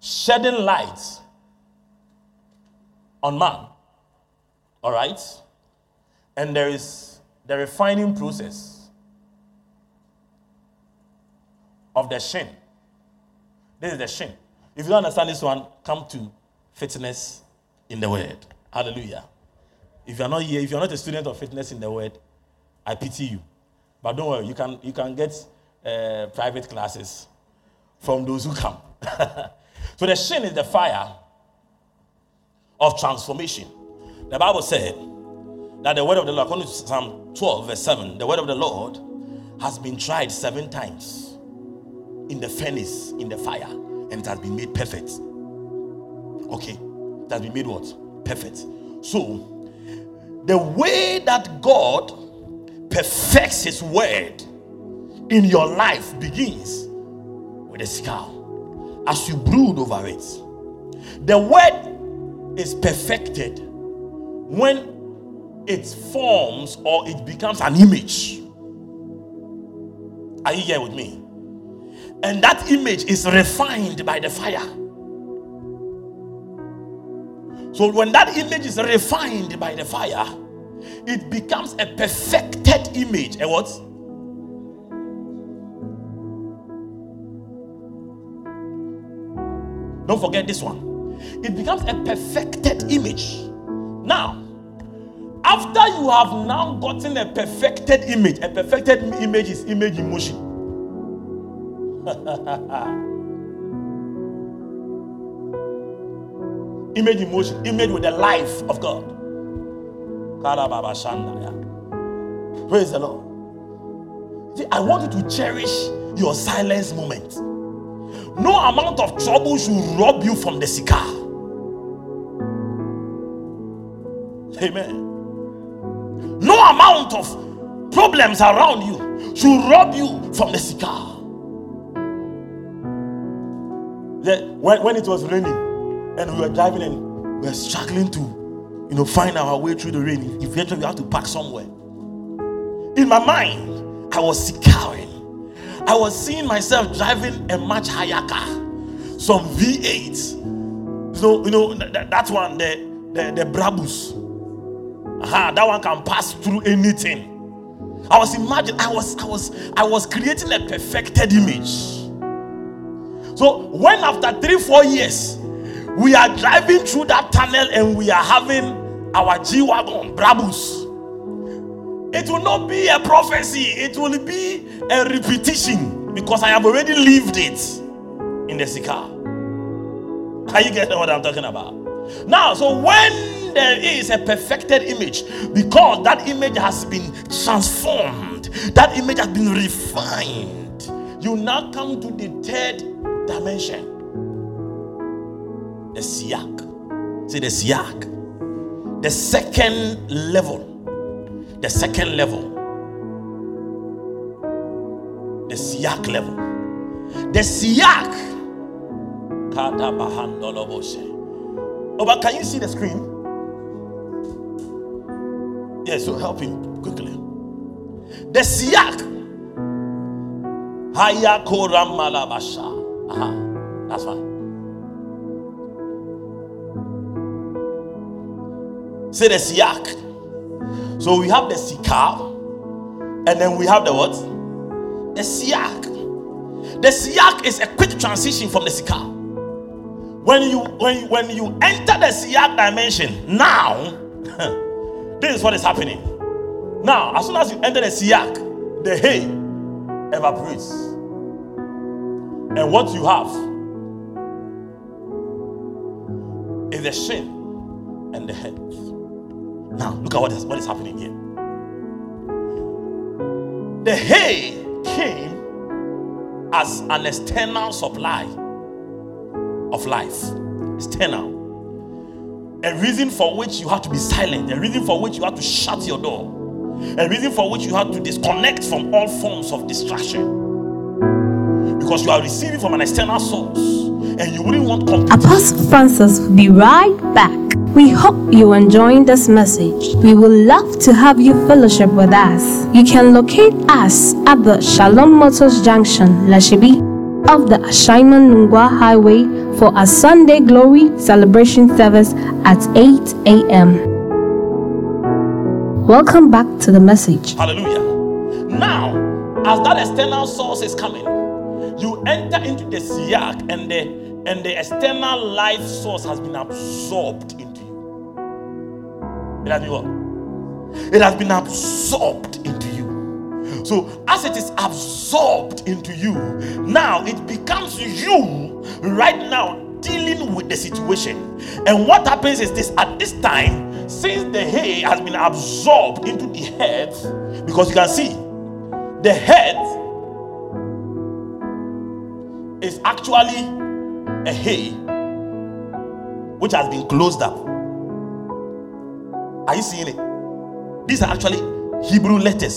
shedding light on man. All right? And there is the refining process of the shin. This is the shin. If you don't understand this one, come to fitness in the word. Hallelujah. If you're not here, if you're not a student of fitness in the word, I pity you. But don't worry, you can, you can get uh, private classes from those who come. so the shin is the fire of transformation. The Bible said that the word of the Lord, according to Psalm 12, verse 7, the word of the Lord has been tried seven times in the furnace, in the fire, and it has been made perfect. Okay, it has been made what? Perfect. So the way that God perfects His word in your life begins with a scowl as you brood over it. The word is perfected when it forms or it becomes an image. Are you here with me? And that image is refined by the fire. So when that image is refined by the fire, it becomes a perfected image. A what? Don't forget this one. It becomes a perfected image. Now, after you have now gotten a perfected image, a perfected image is image emotion. image emotion, image with the life of God. Praise the Lord. See, I want you to cherish your silence moment. No amount of trouble should rob you from the cigar. Amen. No amount of problems around you should rob you from the cigar. when, when it was raining and we were driving and we were struggling to, you know, find our way through the rain, eventually we had to park somewhere. In my mind, I was securing. I was seeing myself driving a much higher car, some V8. So you know that, that one, the the, the Brabus. Aha, that one can pass through anything. I was imagining, I was, I was, I was creating a perfected image. So when after three, four years, we are driving through that tunnel and we are having our G-Wagon, Brabus. It will not be a prophecy, it will be a repetition because I have already lived it in the Sika. Are you getting what I'm talking about? Now, so when there is a perfected image, because that image has been transformed, that image has been refined, you now come to the third dimension the siak. See the siak, the second level. The second level, the siak level. The siak. Oh, but can you see the screen? Yes, so help him quickly. The siak. Hayakoram malabasha. Aha, that's fine. Say the siak. So we have the sikar, and then we have the what? The siak. The siak is a quick transition from the sikar. When you when when you enter the siak dimension, now this is what is happening. Now, as soon as you enter the siak, the hay evaporates, and what you have is the shin and the head. Now, look at what is what is happening here. The hay came as an external supply of life. External. A reason for which you have to be silent, a reason for which you have to shut your door, a reason for which you have to disconnect from all forms of distraction. Because you are receiving from an external source and you wouldn't want competition. Apostle Francis will be right back. We hope you're enjoying this message. We would love to have you fellowship with us. You can locate us at the Shalom Motors Junction, Lashibi, of the Ashaiman Nungwa Highway for a Sunday Glory celebration service at 8 a.m. Welcome back to the message. Hallelujah. Now, as that external source is coming, you enter into the siyak and the and the external life source has been absorbed into you. It has been what? It has been absorbed into you. So as it is absorbed into you, now it becomes you right now dealing with the situation. And what happens is this at this time, since the hay has been absorbed into the head, because you can see the head is actually a hay which has been closed up. Are you seeing it? These are actually Hebrew letters.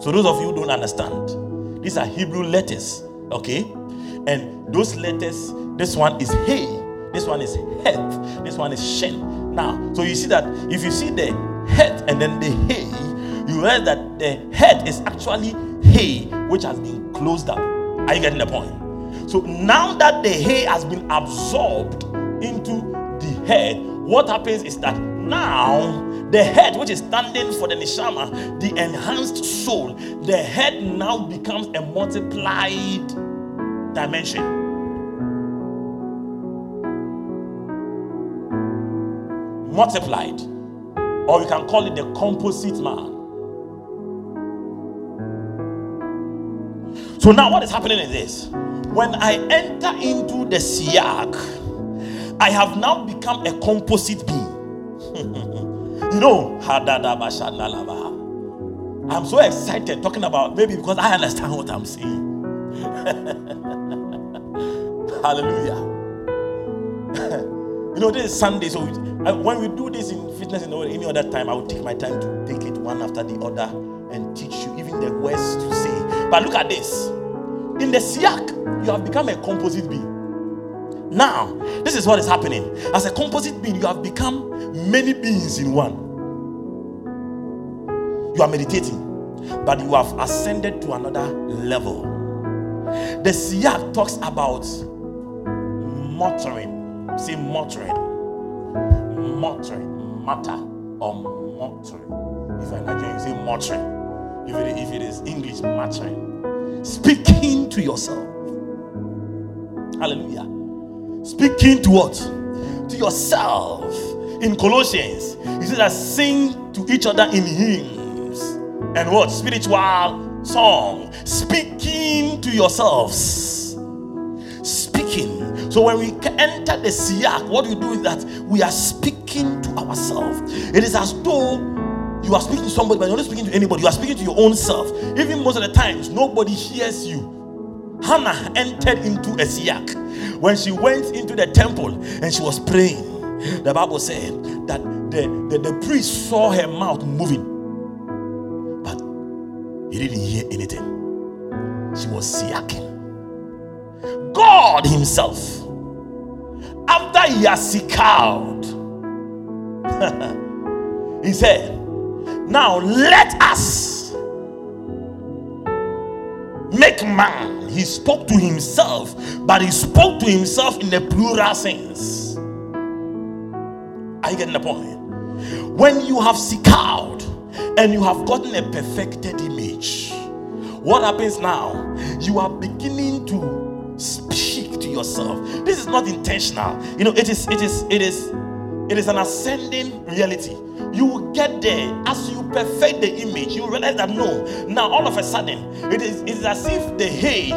So, those of you don't understand, these are Hebrew letters, okay? And those letters, this one is hey, this one is het, this one is shen. Now, so you see that if you see the het and then the hey, you realize that the head is actually hay which has been closed up. Are you getting the point? So now that the hay has been absorbed into the head, what happens is that now the head, which is standing for the neshama, the enhanced soul, the head now becomes a multiplied dimension. Multiplied, or you can call it the composite man. So now what is happening is this when I enter into the siak, I have now become a composite being. you know, I'm so excited talking about maybe because I understand what I'm saying. Hallelujah. you know, this is Sunday, so when we do this in fitness in any other time, I will take my time to take it one after the other and teach you even the words to say. But look at this. In the siak, you have become a composite being. Now, this is what is happening. As a composite being, you have become many beings in one. You are meditating, but you have ascended to another level. The siak talks about muttering. Say muttering. Muttering. Matter or muttering. If I Nigerian, you say muttering. If it, if it is English, muttering. Speaking to yourself. Hallelujah. Speaking to what? To yourself. In Colossians, he says that sing to each other in hymns and what? Spiritual song. Speaking to yourselves. Speaking. So when we enter the siak, what we do is that we are speaking to ourselves. It is as though you are speaking to somebody, but you're not speaking to anybody. You are speaking to your own self. Even most of the times, nobody hears you. Hannah entered into a siak when she went into the temple and she was praying. The Bible said that the, the, the priest saw her mouth moving, but he didn't hear anything. She was siaking. God Himself, after he has he said, Now let us make man. He spoke to himself, but he spoke to himself in the plural sense. Are you getting the point? When you have out and you have gotten a perfected image, what happens now? You are beginning to speak to yourself. This is not intentional. You know, it is, it is, it is, it is an ascending reality. You will get there as you perfect the image. You realize that no now all of a sudden it is, it is as if the hay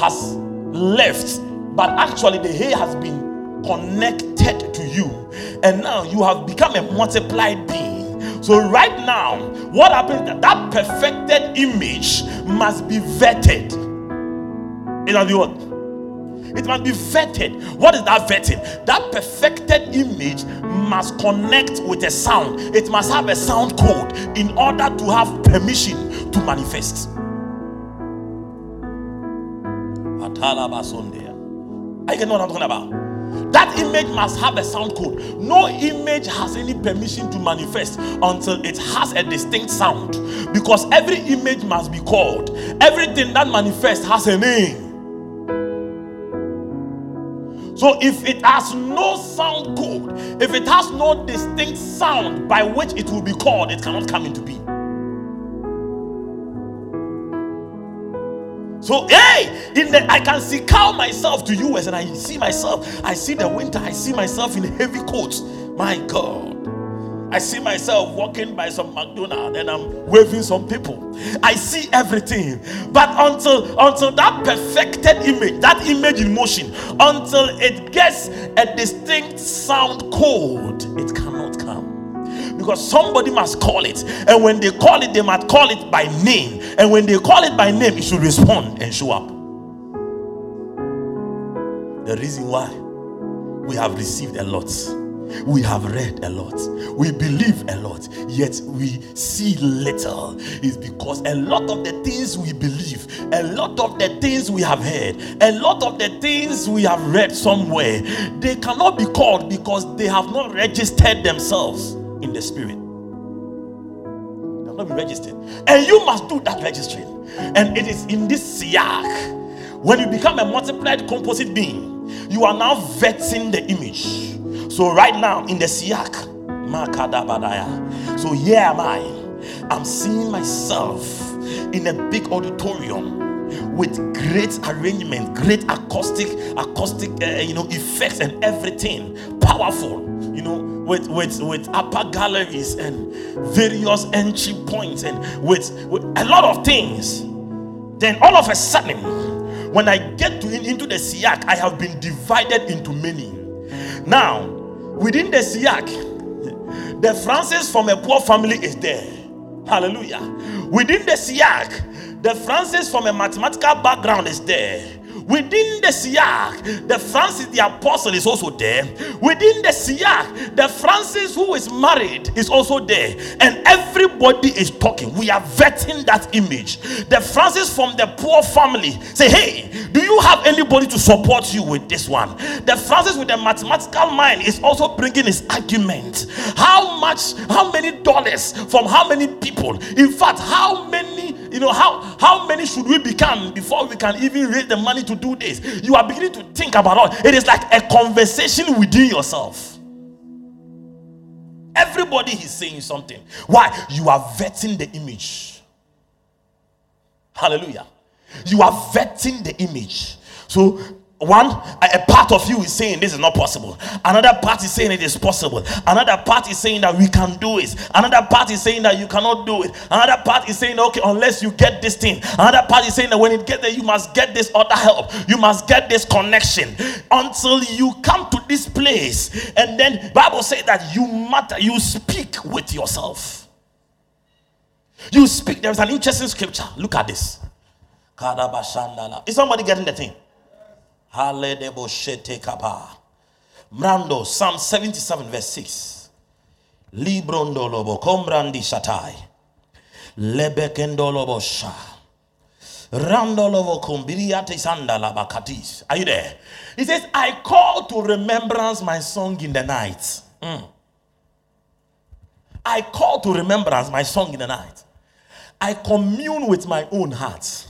has left but actually the hay has been connected to you. And now you have become a multiplied being. So right now what happens that that perfected image must be vetted. In other words it must be vetted. What is that vetting? That perfected image must connect with a sound. It must have a sound code in order to have permission to manifest. I get what I'm talking about. That image must have a sound code. No image has any permission to manifest until it has a distinct sound. Because every image must be called. Everything that manifests has a name. So if it has no sound code, if it has no distinct sound by which it will be called, it cannot come into being. So, hey, in the I can see cow myself to you as and I see myself. I see the winter, I see myself in heavy coats. My God. I see myself walking by some McDonald's and I'm waving some people. I see everything. But until until that perfected image, that image in motion, until it gets a distinct sound code, it cannot come. Because somebody must call it. And when they call it, they must call it by name. And when they call it by name, it should respond and show up. The reason why we have received a lot we have read a lot, we believe a lot, yet we see little. Is because a lot of the things we believe, a lot of the things we have heard, a lot of the things we have read somewhere, they cannot be called because they have not registered themselves in the spirit. They I've not been registered. And you must do that registering. And it is in this siyak. When you become a multiplied composite being, you are now vetting the image. So, right now in the siyak, so here am I. I'm seeing myself in a big auditorium with great arrangement, great acoustic, acoustic, uh, you know, effects and everything, powerful, you know, with with with upper galleries and various entry points and with, with a lot of things. Then all of a sudden, when I get to in, into the siak, I have been divided into many. Now, within the siak, the Francis from a poor family is there. Hallelujah. Within the siak, the Francis from a mathematical background is there. Within the Siyak, the Francis the apostle is also there. Within the Siyak, the Francis who is married is also there. And everybody is talking. We are vetting that image. The Francis from the poor family say, Hey, do you have anybody to support you with this one? The Francis with the mathematical mind is also bringing his argument. How much, how many dollars from how many people? In fact, how many, you know, how, how many should we become before we can even raise the money to do this. You are beginning to think about all. It is like a conversation within yourself. Everybody is saying something. Why? You are vetting the image. Hallelujah. You are vetting the image. So one a part of you is saying this is not possible. Another part is saying it is possible. Another part is saying that we can do it. Another part is saying that you cannot do it. Another part is saying okay unless you get this thing. Another part is saying that when it gets there you must get this other help. You must get this connection. Until you come to this place and then bible says that you matter you speak with yourself. You speak. There's an interesting scripture. Look at this. Is somebody getting the thing Mrando, Psalm 77, verse 6. Librondo lobo, combrandi shatai. Lebekendo lobo sha. Randolovo kumbiriate sandala bakatis. Are you there? He says, I call to remembrance my song in the night. Mm. I call to remembrance my song in the night. I commune with my own heart,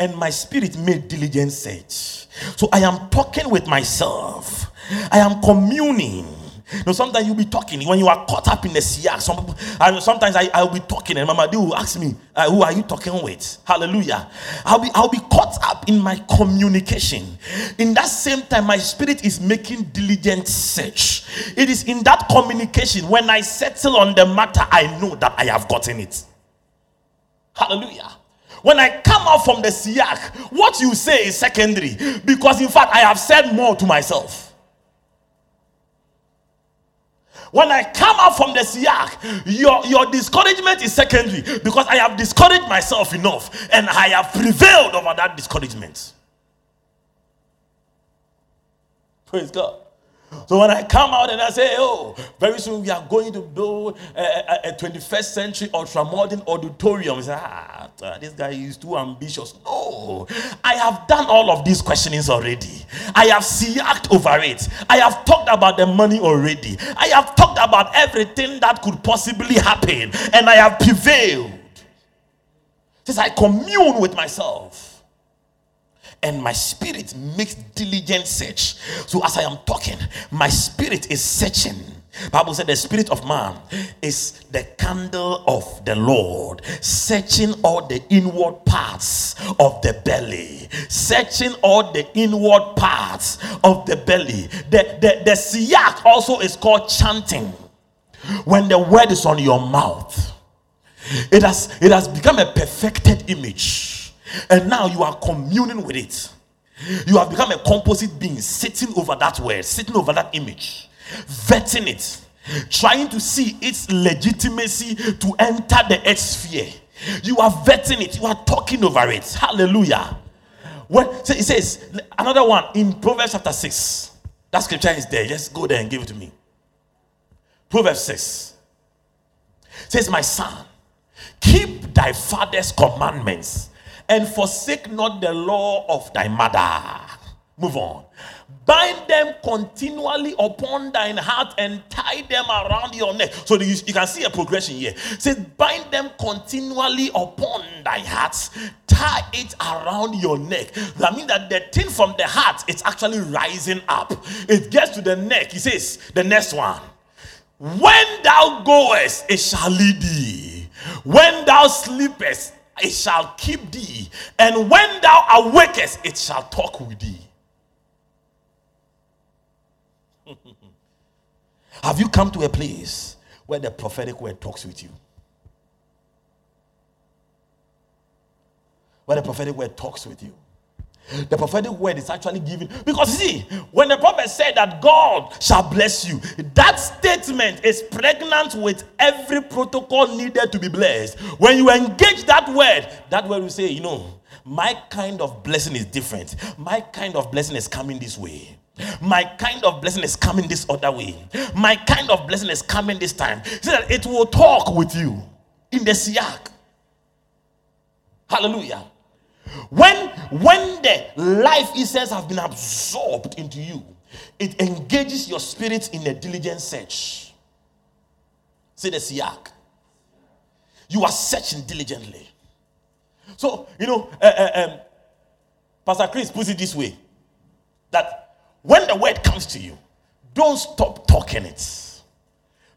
and my spirit made diligent search. So I am talking with myself. I am communing. You know, sometimes you'll be talking when you are caught up in the siyak. Some people, sometimes I, I'll be talking, and Mama do will ask me, uh, "Who are you talking with?" Hallelujah. I'll be I'll be caught up in my communication. In that same time, my spirit is making diligent search. It is in that communication when I settle on the matter, I know that I have gotten it. Hallelujah. When I come out from the siyak, what you say is secondary because, in fact, I have said more to myself. When I come out from the siyak, your, your discouragement is secondary because I have discouraged myself enough and I have prevailed over that discouragement. Praise God. So when I come out and I say, oh, very soon we are going to build a, a, a 21st century ultramodern auditorium, say, ah, this guy is too ambitious. No, I have done all of these questionings already. I have siaked over it. I have talked about the money already. I have talked about everything that could possibly happen, and I have prevailed. Since I commune with myself and my spirit makes diligent search. So as I am talking, my spirit is searching. Bible said the spirit of man is the candle of the Lord, searching all the inward parts of the belly, searching all the inward parts of the belly. The, the, the siyak also is called chanting. When the word is on your mouth, it has it has become a perfected image and now you are communing with it. You have become a composite being sitting over that word, sitting over that image, vetting it, trying to see its legitimacy to enter the earth sphere. You are vetting it, you are talking over it. Hallelujah. When so it says another one in Proverbs chapter 6. That scripture is there. Just go there and give it to me. Proverbs 6 says, My son, keep thy father's commandments and forsake not the law of thy mother. Move on. Bind them continually upon thine heart and tie them around your neck. So you, you can see a progression here. It says, bind them continually upon thy heart, tie it around your neck. That means that the thing from the heart it's actually rising up. It gets to the neck. He says, the next one. When thou goest, it shall lead thee. When thou sleepest, it shall keep thee. And when thou awakest, it shall talk with thee. Have you come to a place where the prophetic word talks with you? Where the prophetic word talks with you. The prophetic word is actually given because see, when the prophet said that God shall bless you, that statement is pregnant with every protocol needed to be blessed. When you engage that word, that word will say, you know, my kind of blessing is different. My kind of blessing is coming this way. My kind of blessing is coming this other way. My kind of blessing is coming this time. So that it will talk with you in the siak. Hallelujah. When when the life essence have been absorbed into you, it engages your spirit in a diligent search. See the siak. You are searching diligently. So, you know, uh, uh, um, Pastor Chris puts it this way that when the word comes to you, don't stop talking it.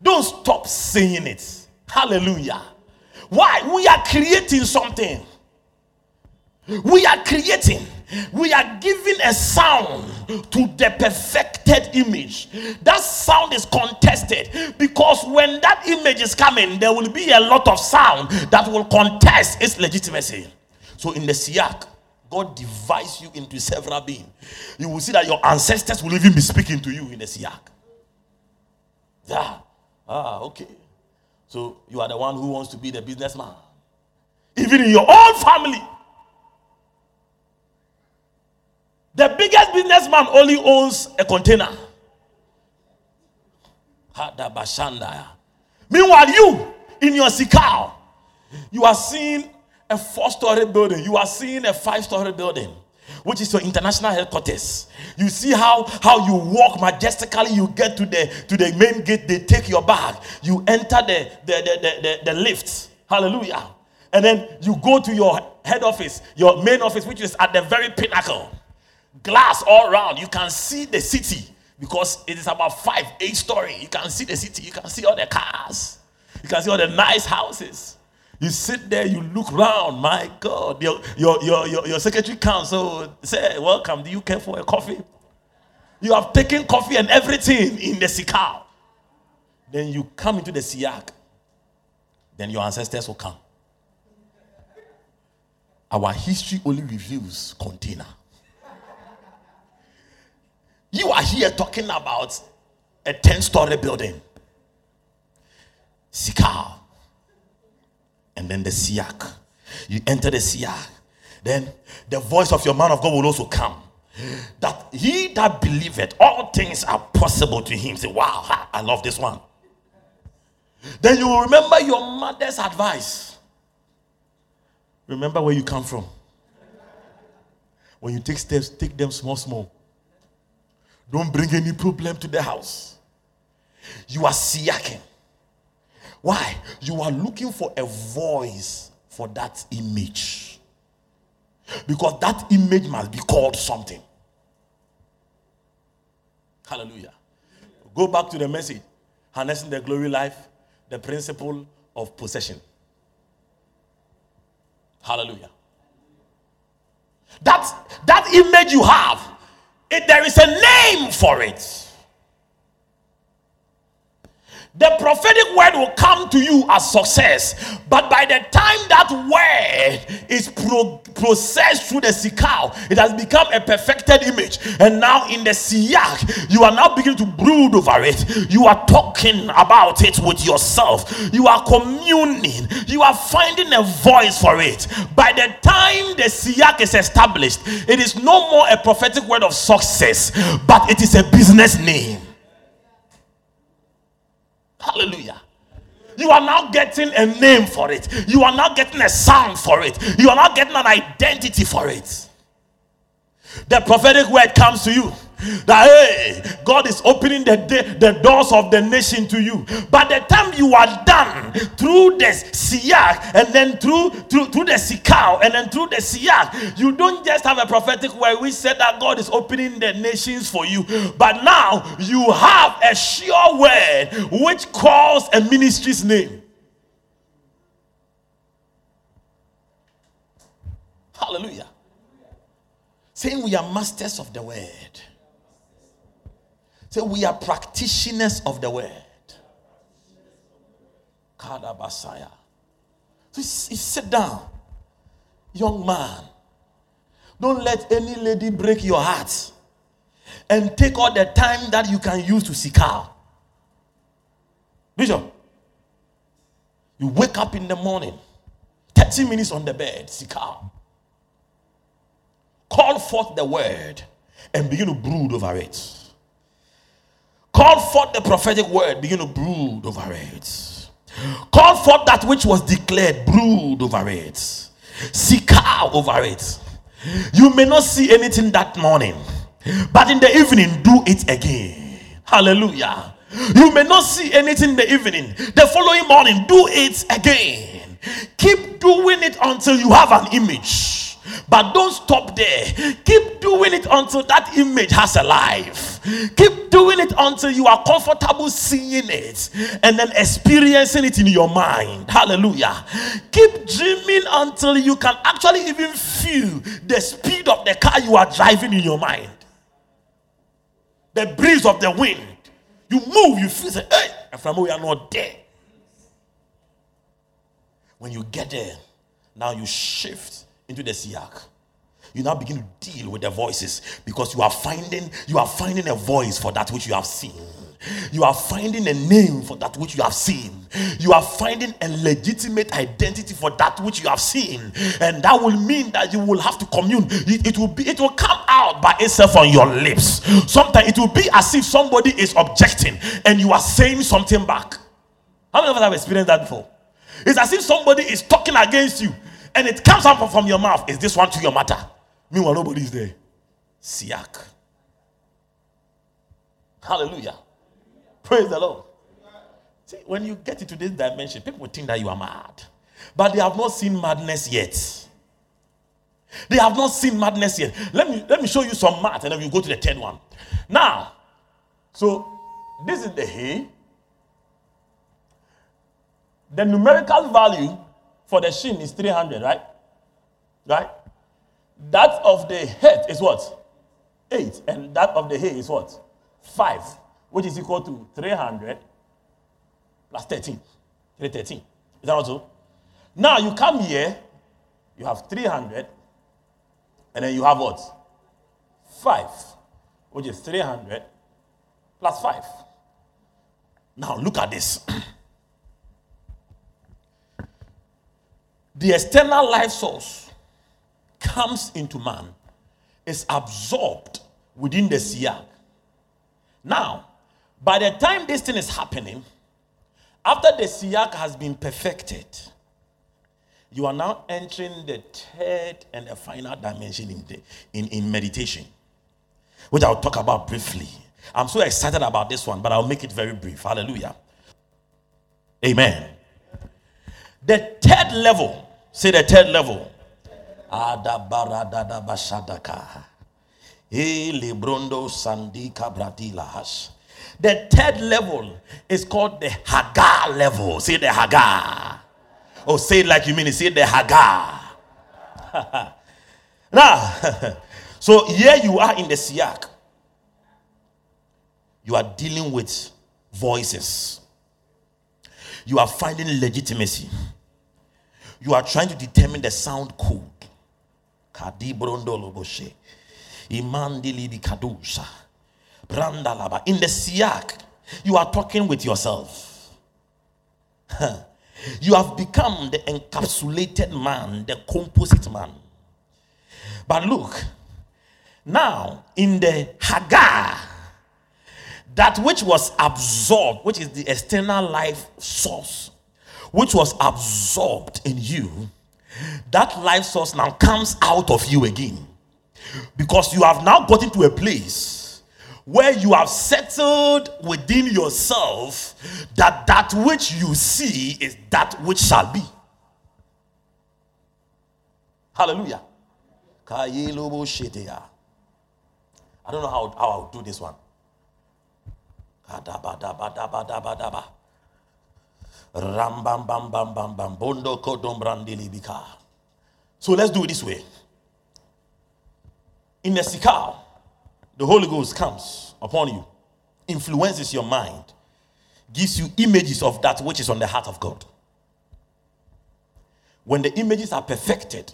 Don't stop saying it. Hallelujah. Why? We are creating something. We are creating. We are giving a sound to the perfected image. That sound is contested because when that image is coming, there will be a lot of sound that will contest its legitimacy. So in the siak, God divides you into several beings. You will see that your ancestors will even be speaking to you in the siak. Yeah. Ah, okay. So you are the one who wants to be the businessman. Even in your own family. The biggest businessman only owns a container. Meanwhile, you in your sikao, you are seeing a four story building, you are seeing a five story building, which is your international headquarters. You see how, how you walk majestically, you get to the to the main gate, they take your bag, you enter the, the, the, the, the, the lift. Hallelujah. And then you go to your head office, your main office, which is at the very pinnacle. Glass all around. You can see the city because it is about five, eight story. You can see the city. You can see all the cars. You can see all the nice houses. You sit there, you look round. My God, your, your, your, your, your secretary council say, Welcome. Do you care for a coffee? You have taken coffee and everything in the sikal. Then you come into the siak. Then your ancestors will come. Our history only reveals container. You are here talking about a 10 story building. Sikal and then the siak. You enter the siak. Then the voice of your man of God will also come. That he that believeth, all things are possible to him. Say, wow, I love this one. Then you will remember your mother's advice. Remember where you come from. When you take steps, take them small, small. Don't bring any problem to the house. You are siaking. Why? You are looking for a voice for that image. Because that image must be called something. Hallelujah. Go back to the message. Harnessing the glory life, the principle of possession. Hallelujah. That, that image you have, it, there is a name for it. The prophetic word will come to you as success, but by the time that word is pro- processed through the sikal, it has become a perfected image. And now in the siyak, you are now beginning to brood over it. You are talking about it with yourself. You are communing. You are finding a voice for it. By the time the siyak is established, it is no more a prophetic word of success, but it is a business name. Hallelujah. You are now getting a name for it. You are now getting a sound for it. You are now getting an identity for it. The prophetic word comes to you that hey, God is opening the, the doors of the nation to you. By the time you are done through the siyak and then through through through the sikau and then through the siyak, you don't just have a prophetic word We said that God is opening the nations for you, but now you have a sure word which calls a ministry's name. Hallelujah. Saying we are masters of the word. Say we are practitioners of the word. Kadabasaya. So sit down, young man. Don't let any lady break your heart and take all the time that you can use to seek out. Bishop, you wake up in the morning, 30 minutes on the bed, seek out. Call forth the word and begin to brood over it. Call forth the prophetic word, begin to brood over it. Call forth that which was declared, brood over it. Seek out over it. You may not see anything that morning, but in the evening, do it again. Hallelujah. You may not see anything in the evening, the following morning, do it again. Keep doing it until you have an image. But don't stop there. Keep doing it until that image has a life. Keep doing it until you are comfortable seeing it and then experiencing it in your mind. Hallelujah. Keep dreaming until you can actually even feel the speed of the car you are driving in your mind. The breeze of the wind. You move, you feel, say, hey, and from we are not there. When you get there, now you shift into the siyak you now begin to deal with the voices because you are finding you are finding a voice for that which you have seen. You are finding a name for that which you have seen. You are finding a legitimate identity for that which you have seen. And that will mean that you will have to commune. It, it will be it will come out by itself on your lips. Sometimes it will be as if somebody is objecting and you are saying something back. How many of us have experienced that before? It's as if somebody is talking against you and it comes out from your mouth. Is this one to your matter? Meanwhile, nobody is there. Siak. Hallelujah. Praise the Lord. See, when you get into this dimension, people think that you are mad. But they have not seen madness yet. They have not seen madness yet. Let me let me show you some math, and then we go to the third one. Now, so this is the hay. The numerical value for the shin is 300, right? Right? That of the head is what? 8. And that of the hay is what? 5, which is equal to 300 plus 13. 313. Is that also? Now you come here, you have 300, and then you have what? 5, which is 300 plus 5. Now look at this. the external life source comes into man, is absorbed within the siyak. Now, by the time this thing is happening, after the siyak has been perfected, you are now entering the third and the final dimension in, the, in, in meditation, which I'll talk about briefly. I'm so excited about this one, but I'll make it very brief. Hallelujah. Amen. The third level, say the third level. The third level is called the Hagar level. Say the Hagar. Oh, say it like you mean it. Say the Hagar. now, so here you are in the Siak. You are dealing with voices you are finding legitimacy. You are trying to determine the sound code. In the siak, you are talking with yourself. you have become the encapsulated man, the composite man. But look, now in the Hagar, that which was absorbed, which is the external life source, which was absorbed in you, that life source now comes out of you again. Because you have now gotten to a place where you have settled within yourself that that which you see is that which shall be. Hallelujah. I don't know how, how I'll do this one. So let's do it this way. In the sikar, the Holy Ghost comes upon you, influences your mind, gives you images of that which is on the heart of God. When the images are perfected,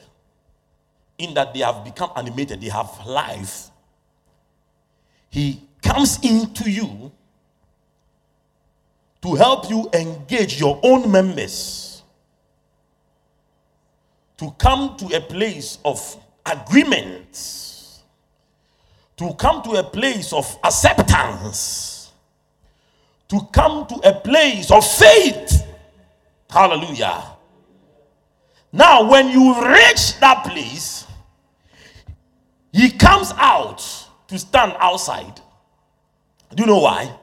in that they have become animated, they have life, He comes into you to help you engage your own members to come to a place of agreement to come to a place of acceptance, to come to a place of faith. Hallelujah. Now, when you reach that place, he comes out to stand outside. Do you know why?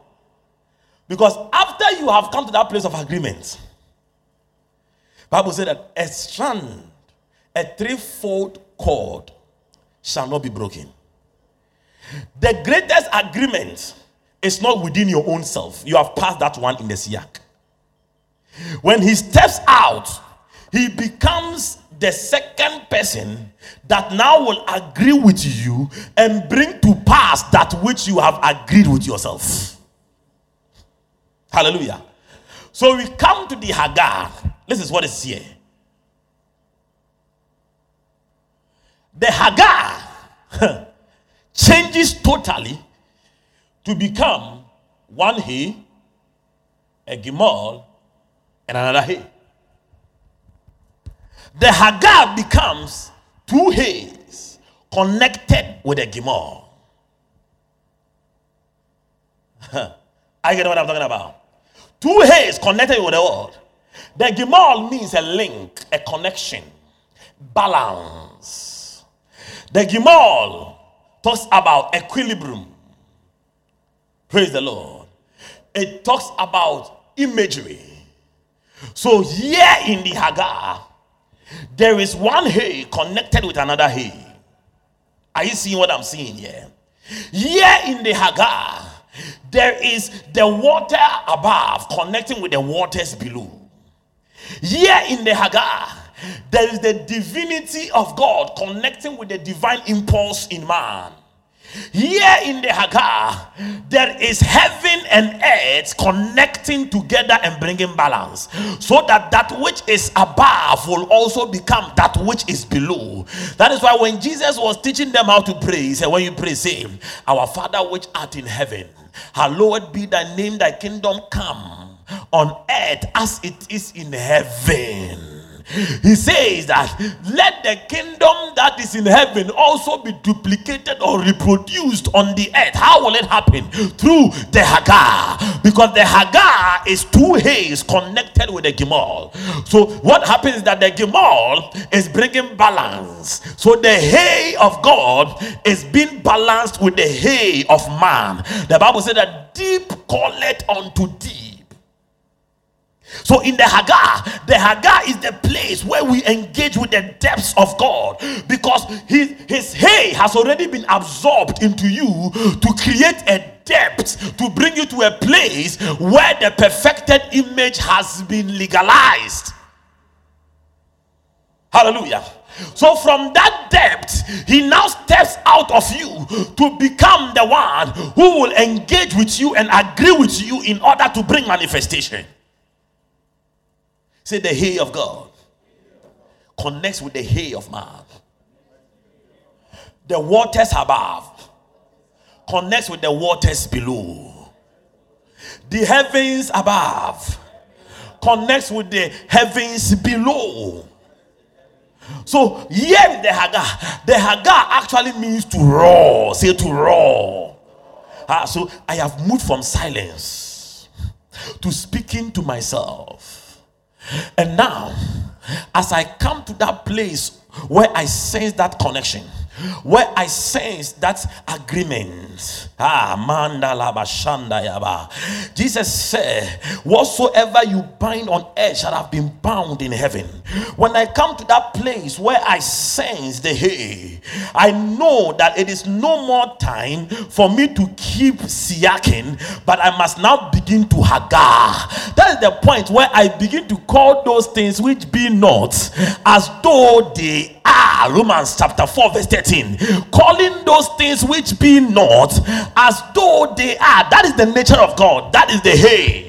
Because after you have come to that place of agreement, Bible said that a strand, a threefold cord shall not be broken. The greatest agreement is not within your own self. You have passed that one in the Siak. When he steps out, he becomes the second person that now will agree with you and bring to pass that which you have agreed with yourself. Hallelujah. So we come to the Hagar. This is what is here. The Hagar changes totally to become one he, a gimel, and another he. The Hagar becomes two he's connected with a gimel. I get what I'm talking about. Two he's connected with the world. The gimel means a link, a connection, balance. The gimel talks about equilibrium. Praise the Lord. It talks about imagery. So, here in the Hagar, there is one hay connected with another hay. Are you seeing what I'm seeing here? Here in the Hagar, there is the water above connecting with the waters below. Here in the Hagar, there is the divinity of God connecting with the divine impulse in man. Here in the Hagar, there is heaven and earth connecting together and bringing balance, so that that which is above will also become that which is below. That is why when Jesus was teaching them how to pray, he said, When you pray, say, Our Father which art in heaven, hallowed be thy name, thy kingdom come on earth as it is in heaven. He says that let the kingdom that is in heaven also be duplicated or reproduced on the earth. How will it happen? Through the Hagar. Because the Hagar is two hays connected with the Gimel. So what happens is that the Gimel is bringing balance. So the hay of God is being balanced with the hay of man. The Bible said that deep call calleth unto deep so in the Hagar, the Hagar is the place where we engage with the depths of God because his, his hay has already been absorbed into you to create a depth to bring you to a place where the perfected image has been legalized. Hallelujah. So, from that depth, he now steps out of you to become the one who will engage with you and agree with you in order to bring manifestation. Say the hay of God connects with the hay of man. The waters above connects with the waters below. The heavens above connects with the heavens below. So here the Hagar, the Hagar actually means to roar. Say to roar. Ah, so I have moved from silence to speaking to myself. And now, as I come to that place where I sense that connection, where I sense that agreement. Ah, mandala bashanda yaba. Jesus said, Whatsoever you bind on earth shall have been bound in heaven. When I come to that place where I sense the hay, I know that it is no more time for me to keep siaking, but I must now begin to hagar. That is the point where I begin to call those things which be not as though they are. Romans chapter 4, verse 13. Calling those things which be not as though they are. That is the nature of God. That is the hay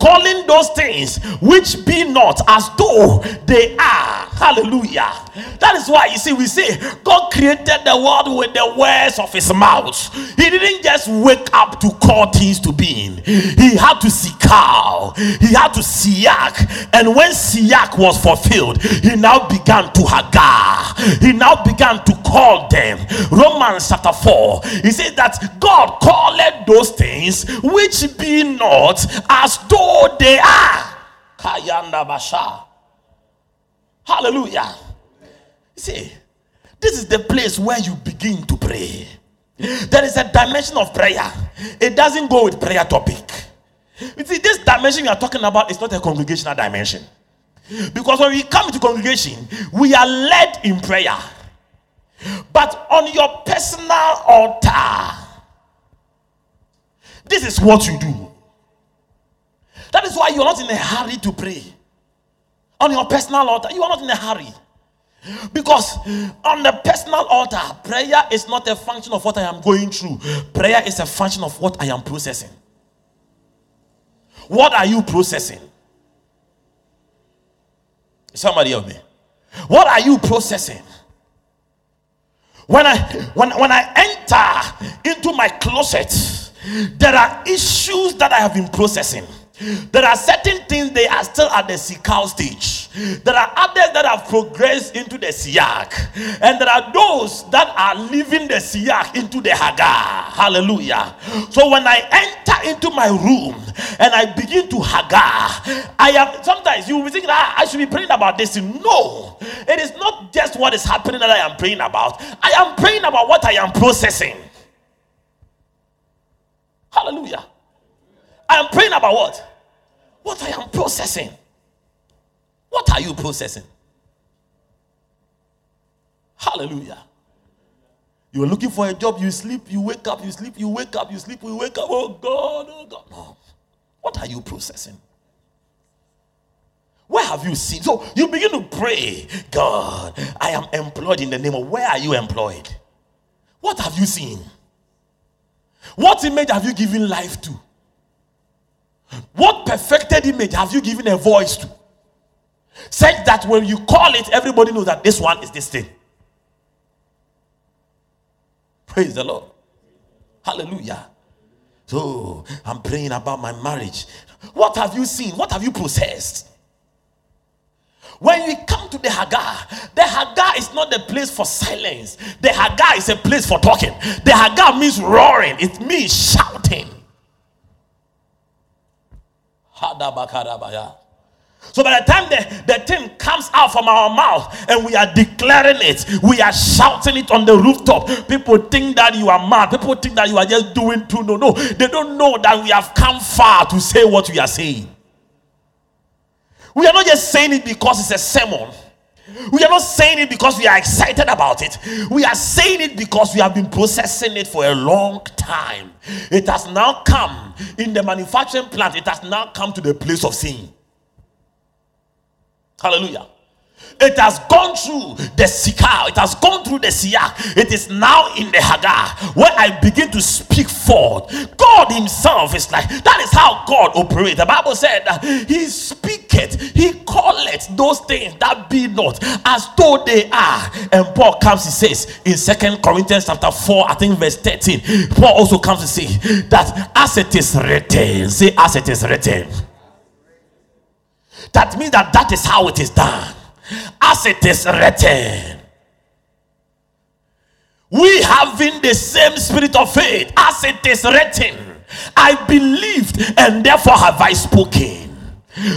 calling those things which be not as though they are. Hallelujah. That is why you see, we say God created the world with the words of his mouth. He didn't just wake up to call things to being, he had to see out, he had to siak. And when siak was fulfilled, he now began to hagar, he now began to call them. Romans chapter 4, he says that God called those things which be not as though they are. Kayanda Basha. Hallelujah. See, this is the place where you begin to pray. There is a dimension of prayer. It doesn't go with prayer topic. You see, this dimension we are talking about is not a congregational dimension. Because when we come to congregation, we are led in prayer. But on your personal altar, this is what you do. That is why you are not in a hurry to pray. On your personal altar, you are not in a hurry. Because on the personal altar, prayer is not a function of what I am going through, prayer is a function of what I am processing. What are you processing? Somebody help me. What are you processing? When I when when I enter into my closet, there are issues that I have been processing. There are certain things they are still at the sikal stage. There are others that have progressed into the siyak. And there are those that are leaving the siyak into the hagar. Hallelujah. So when I enter into my room and I begin to hagar, I am sometimes you will think that ah, I should be praying about this. No, it is not just what is happening that I am praying about. I am praying about what I am processing. Hallelujah. I am praying about what? What I am processing. What are you processing? Hallelujah. You are looking for a job, you sleep, you wake up, you sleep, you wake up, you sleep, you wake up. Oh God, oh God. No. What are you processing? Where have you seen? So you begin to pray, God, I am employed in the name of where are you employed? What have you seen? What image have you given life to? What perfected image have you given a voice to? Such that when you call it, everybody knows that this one is this thing. Praise the Lord. Hallelujah. So I'm praying about my marriage. What have you seen? What have you possessed? When we come to the Hagar, the Hagar is not the place for silence. The Hagar is a place for talking. The Hagar means roaring, it means shouting. So by the time the, the thing comes out from our mouth and we are declaring it, we are shouting it on the rooftop. People think that you are mad. People think that you are just doing too. No, no. They don't know that we have come far to say what we are saying. We are not just saying it because it's a sermon. We are not saying it because we are excited about it. We are saying it because we have been processing it for a long time. It has now come in the manufacturing plant, it has now come to the place of seeing. Hallelujah. It has gone through the sikar. It has gone through the Siak, It is now in the hagar where I begin to speak forth. God Himself is like that is how God operates. The Bible said that He speaketh, He calleth those things that be not as though they are. And Paul comes, he says in Second Corinthians chapter 4, I think verse 13. Paul also comes to say that as it is written, say as it is written. That means that that is how it is done as it is written. We having the same spirit of faith as it is written. I believed and therefore have I spoken.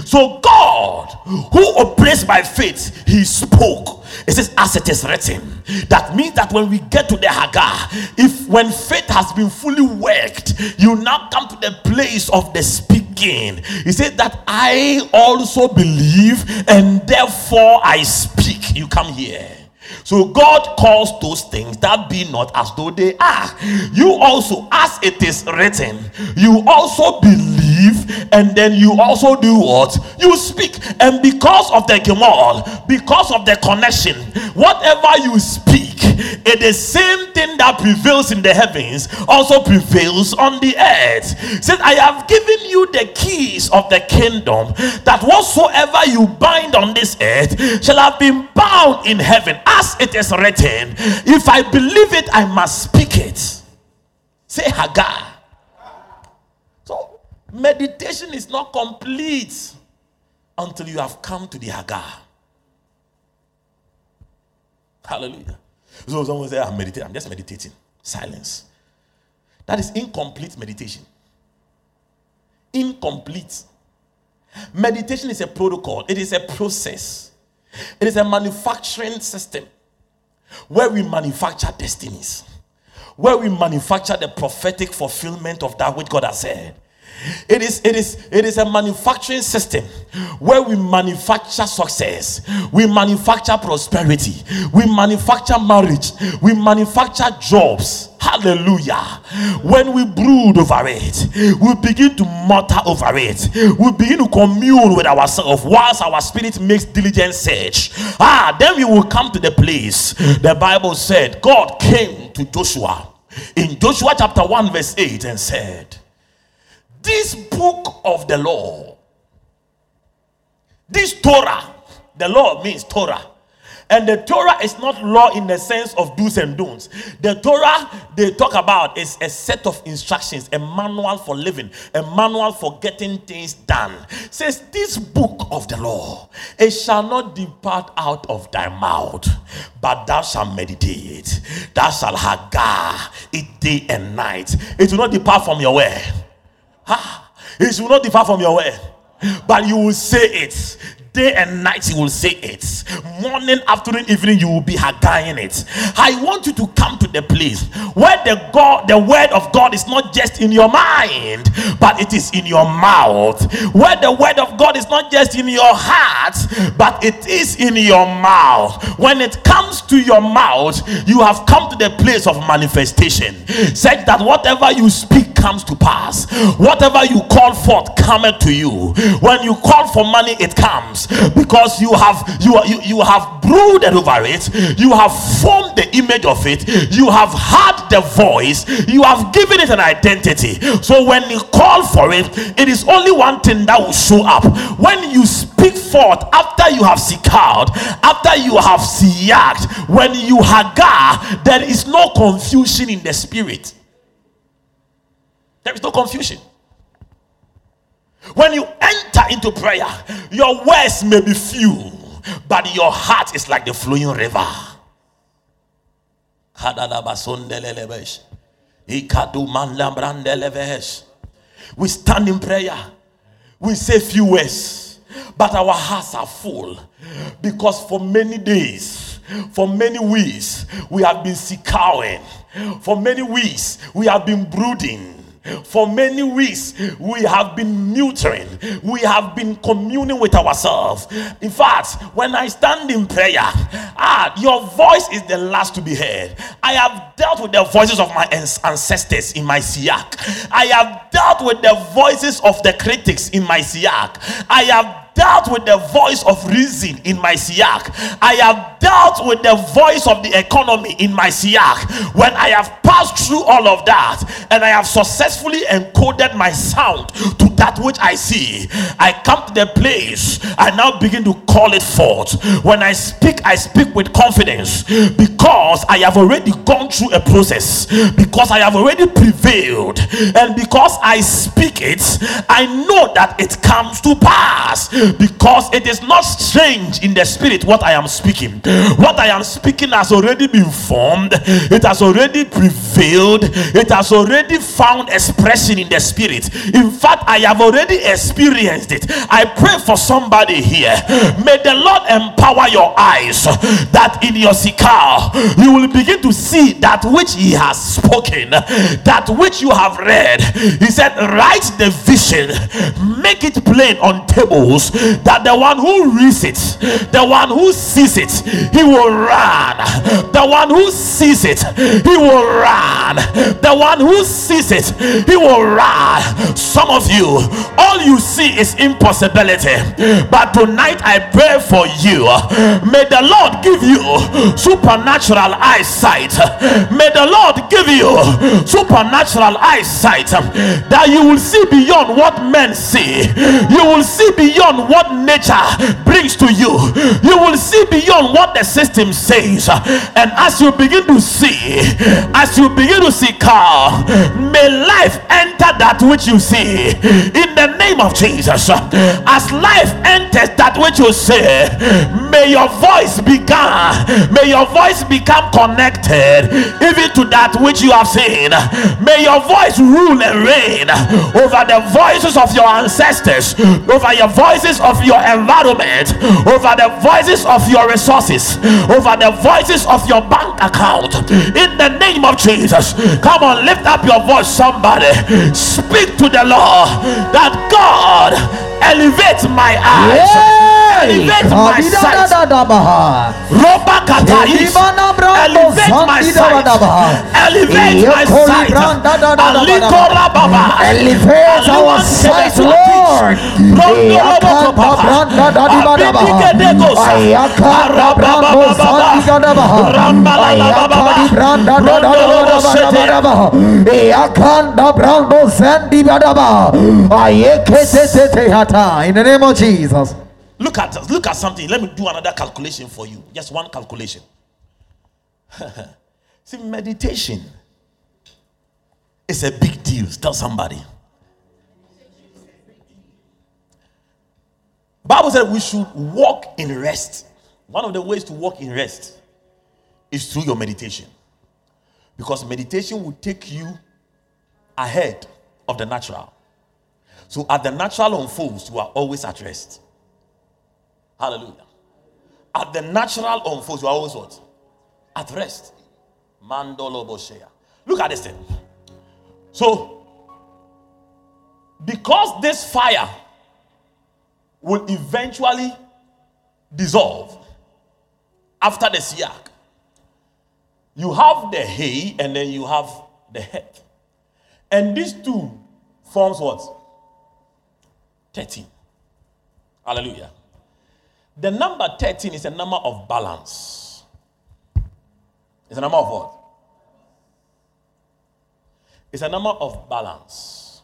So God, who operates by faith, he spoke. It says, as it is written. That means that when we get to the Hagar, if when faith has been fully worked, you now come to the place of the speaking. He said that I also believe and therefore I speak. You come here. So God calls those things that be not as though they are. You also, as it is written, you also believe and then you also do what? You speak. And because of the Gimel, because of the connection, whatever you speak, it the same thing that prevails in the heavens also prevails on the earth. Says, I have given you the keys of the kingdom that whatsoever you bind on this earth shall have been bound in heaven as it is written. If I believe it, I must speak it. Say Hagar. So meditation is not complete until you have come to the Hagar. Hallelujah. So someone say, I'm meditating. I'm just meditating. Silence. That is incomplete meditation. Incomplete. Meditation is a protocol, it is a process, it is a manufacturing system where we manufacture destinies, where we manufacture the prophetic fulfillment of that which God has said. It is, it is, it is a manufacturing system where we manufacture success, we manufacture prosperity, we manufacture marriage, we manufacture jobs. Hallelujah. When we brood over it, we begin to mutter over it, we begin to commune with ourselves whilst our spirit makes diligent search. Ah, then we will come to the place the Bible said God came to Joshua in Joshua chapter 1, verse 8, and said, this book of the law, this Torah, the law means Torah. And the Torah is not law in the sense of do's and don'ts. The Torah they talk about is a set of instructions, a manual for living, a manual for getting things done. says this book of the law, it shall not depart out of thy mouth, but thou shalt meditate. Thou shalt hagar it day and night. It will not depart from your way Ah, it will not differ from your word, but you will say it day and night you will say it. Morning afternoon evening you will be haggling it. I want you to come to the place where the god the word of god is not just in your mind but it is in your mouth. Where the word of god is not just in your heart but it is in your mouth. When it comes to your mouth you have come to the place of manifestation. Such that whatever you speak comes to pass. Whatever you call forth cometh to you. When you call for money it comes because you have you, you you have brooded over it. You have formed the image of it. You have had the voice. You have given it an identity. So when you call for it it is only one thing that will show up. When you speak forth after you have out after you have siaked when you hagar there is no confusion in the spirit. There is no confusion when you enter into prayer, your words may be few, but your heart is like the flowing river. We stand in prayer, we say few words, but our hearts are full because for many days, for many weeks, we have been sikawing. For many weeks, we have been brooding for many weeks, we have been muttering, we have been communing with ourselves. In fact, when I stand in prayer, ah, your voice is the last to be heard. I have dealt with the voices of my ancestors in my siak. I have dealt with the voices of the critics in my siak. I have dealt with the voice of reason in my siak. I have dealt with the voice of the economy in my siak. When I have passed through all of that and I have successfully encoded my sound to that which I see, I come to the place I now begin to call it forth. When I speak, I speak with confidence because I have already gone through a process, because I have already prevailed, and because I speak it, I know that it comes to pass because it is not strange in the spirit what I am speaking. What I am speaking has already been formed, it has already prevailed, it has already found expression in the spirit. In fact, I have already experienced it. I pray for somebody here. May the Lord empower your eyes that in your sikar you will begin to see that which He has spoken, that which you have read. He said, Write the vision, make it plain on tables, that the one who reads it, the one who sees it, he will run. The one who sees it, he will run. The one who sees it, he will run. Some of you, all you see is impossibility. But tonight I pray for you. May the Lord give you supernatural eyesight. May the Lord give you supernatural eyesight that you will see beyond what men see. You will see beyond what nature brings to you. You will see beyond what the system says. And as you begin to see, as you begin to see, car, may life enter that which you see in the name of Jesus. As life enters that which you see, may your voice become, may your voice become connected even to that which you have seen. May your voice rule and reign over the voices of your ancestors, over your voices of your environment, over the voices of your resources, over the voices of your bank account. In the name of Jesus, come on, lift up your voice, somebody. Speak to the Lord that God elevate my eyes. Elevate my sight. Roba katais. Elevate my sight. Elevate my sight. Aliko rababa. Elevate our sight, Lord. In the name of Jesus. Look at us, look at something. Let me do another calculation for you. Just one calculation. See, meditation is a big deal. Tell somebody. Bible said we should walk in rest. One of the ways to walk in rest is through your meditation. Because meditation will take you ahead of the natural. So as the natural unfolds, you are always at rest. Hallelujah. At the natural unfolds, you are always what? At rest. Mandolo Boshea. Look at this thing. So, because this fire will eventually dissolve after the siach, you have the hay and then you have the head. And these two forms what? 13. Hallelujah. The number 13 is a number of balance. It's a number of what? It's a number of balance.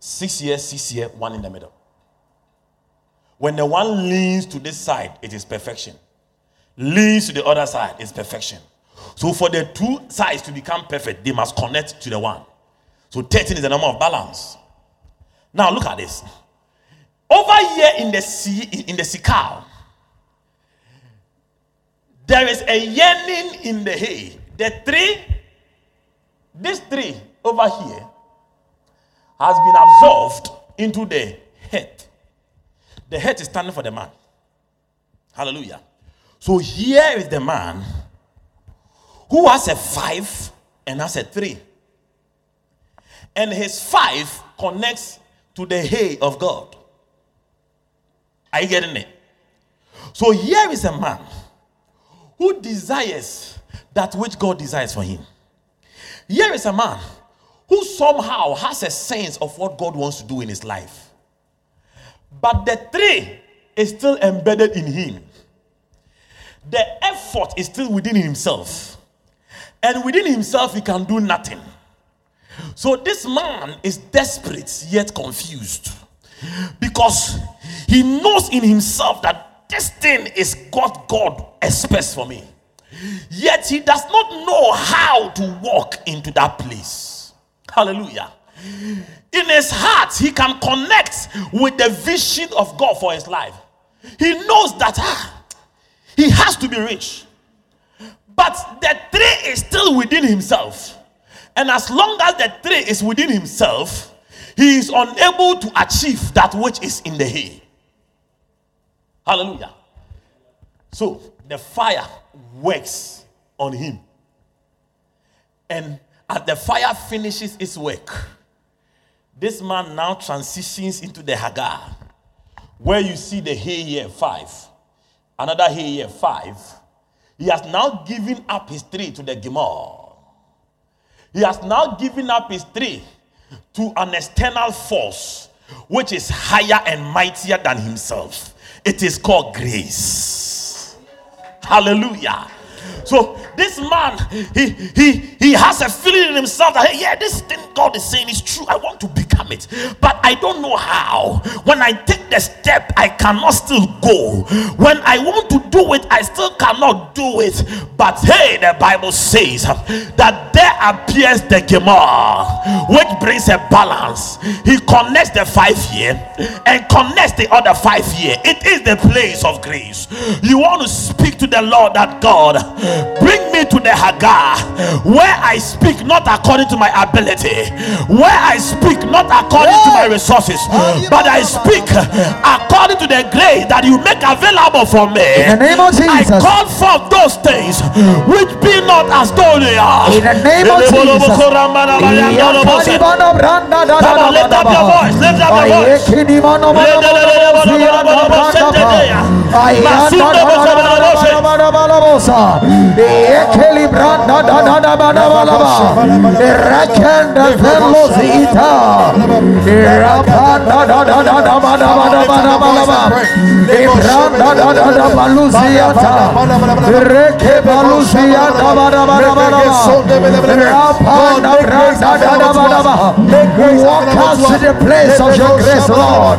Six years, six years, one in the middle. When the one leans to this side, it is perfection. Leans to the other side, it's perfection. So for the two sides to become perfect, they must connect to the one. So 13 is the number of balance. Now look at this. Over here in the sea, in the sikal, there is a yearning in the hay. The tree, this tree over here, has been absorbed into the head. The head is standing for the man. Hallelujah. So here is the man who has a five and has a three. And his five connects to the hay of God. Are you getting it? So here is a man who desires that which God desires for him. Here is a man who somehow has a sense of what God wants to do in his life. But the tree is still embedded in him. The effort is still within himself. And within himself, he can do nothing. So this man is desperate yet confused because he knows in himself that this thing is what God expects for me. Yet he does not know how to walk into that place. Hallelujah. In his heart, he can connect with the vision of God for his life. He knows that ah, he has to be rich. But the tree is still within himself. And as long as the tree is within himself, he is unable to achieve that which is in the hay. Hallelujah. So the fire works on him. And as the fire finishes its work, this man now transitions into the hagah, where you see the hay year five, another hay year five. He has now given up his tree to the Gimel. He has now given up his tree to an external force which is higher and mightier than himself. It is called grace. Hallelujah. So this man, he he he has a feeling in himself that hey, yeah, this thing God is saying is true. I want to become it, but I don't know how. When I take the step, I cannot still go. When I want to do it, I still cannot do it. But hey, the Bible says that there appears the Gimel, which brings a balance. He connects the five year and connects the other five year. It is the place of grace. You want to speak to the Lord that God Bring me to the hagah where I speak not according to my ability, where I speak not according to my resources, ah, but I speak according to the grace that you make available for me. In the name of I Jesus. call forth those things which be not as though they are. In the name of Jesus. Come on, lift up your voice, lift up your voice. I walk us to the place of your grace, Lord.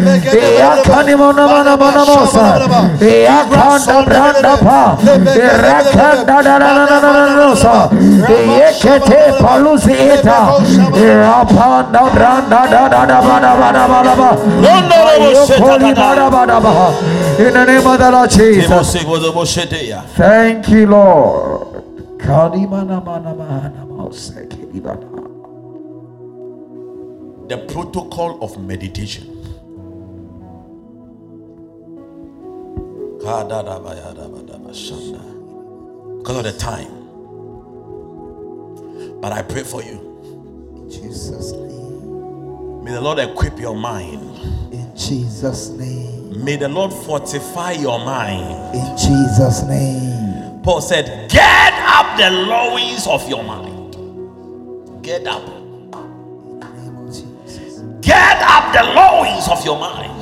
Make your grace available to us. In the name of the Lord Jesus. Thank you, Lord. The protocol of meditation. Because of the time. But I pray for you. Jesus' name. May the Lord equip your mind. In Jesus' name. May the Lord fortify your mind. In Jesus' name. Paul said, Get up the loins of your mind. Get up. Get up the loins of your mind.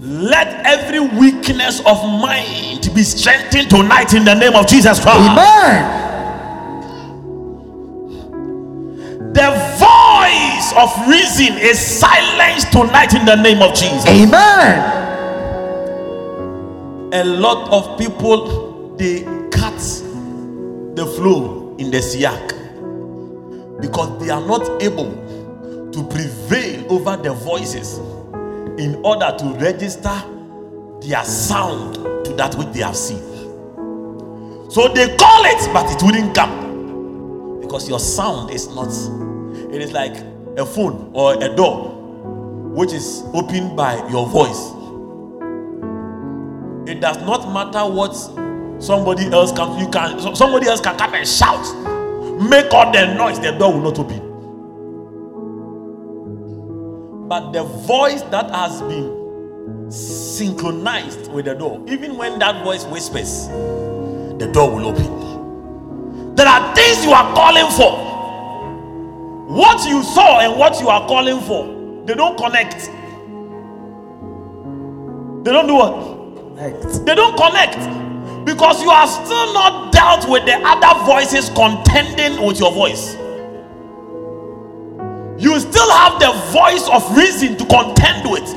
Let every weakness of mind be strengthened tonight in the name of Jesus Christ. Amen. The voice of reason is silenced tonight in the name of Jesus. Amen. A lot of people they cut the flow in the siach because they are not able to prevail over the voices in order to register their sound to that which they have seen. So they call it, but it wouldn't come because your sound is not. It is like a phone or a door which is opened by your voice. It does not matter what somebody else can. You can somebody else can come and shout, make all the noise. The door will not open. But the voice that has been synchronized with the door, even when that voice whispers, the door will open. There are things you are calling for, what you saw and what you are calling for, they don't connect. They don't do what? Connect. They don't connect because you are still not dealt with the other voices contending with your voice. You still have the voice of reason to contend with.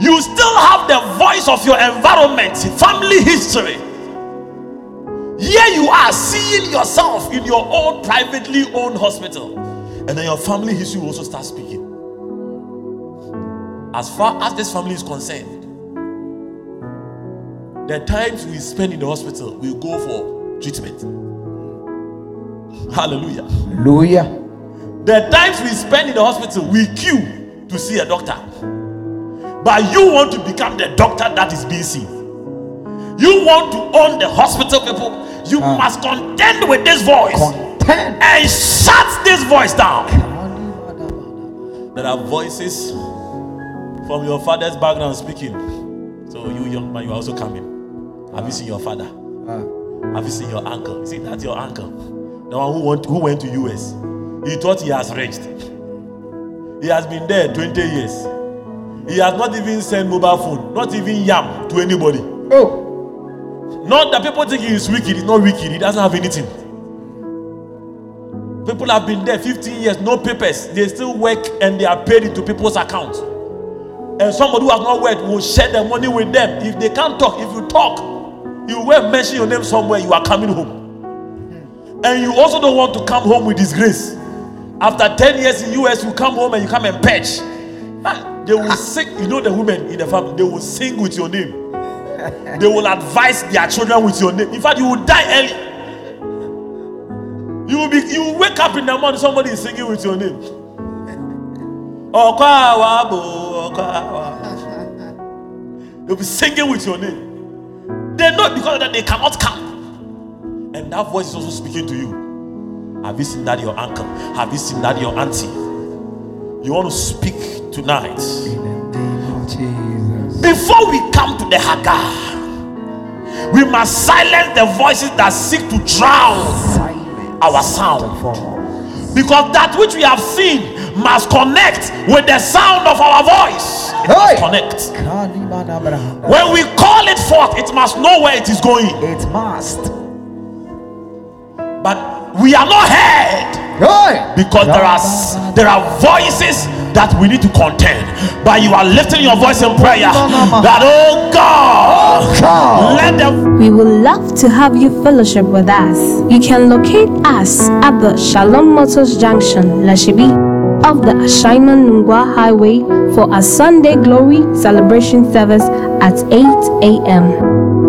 You still have the voice of your environment, family history. Here you are seeing yourself in your own privately owned hospital, and then your family history will also start speaking. As far as this family is concerned, the times we spend in the hospital, we go for treatment. Hallelujah. Hallelujah. The times we spend in the hospital, we queue to see a doctor. But you want to become the doctor that is being seen. You want to own the hospital, people. You uh, must contend with this voice contend. and shut this voice down. There are voices from your father's background speaking. So, you young man, you are also coming. Have you seen your father? Have you seen your uncle? You see, that's your uncle. The one who went, who went to US. He thought he has reached. He has been there 20 years. He has not even sent mobile phone, not even yam to anybody. Oh. Not that people think he is wicked, he's not wicked, he doesn't have anything. People have been there 15 years, no papers. They still work and they are paid into people's accounts. And somebody who has not worked will share the money with them. If they can't talk, if you talk, you will mention your name somewhere, you are coming home. And you also don't want to come home with disgrace. After 10 years in US, you come home and you come and patch. They will sing, you know the women in the family, they will sing with your name they will advise their children with your name. In fact, you will die early. You will be you will wake up in the morning, somebody is singing with your name. They'll be singing with your name. They know because that they cannot come. And that voice is also speaking to you. Have you seen that your uncle? Have you seen that your auntie? You want to speak tonight. Before we come to the hagah, we must silence the voices that seek to drown our sound. Because that which we have seen must connect with the sound of our voice. It connect. When we call it forth, it must know where it is going. It must. But we are not heard. Because there are there are voices that we need to contend. But you are lifting your voice in prayer that oh god, oh let them we would love to have you fellowship with us. You can locate us at the shalom motors junction lashibi of the Ashaiman Nungua Highway for a Sunday Glory celebration service at 8 a.m.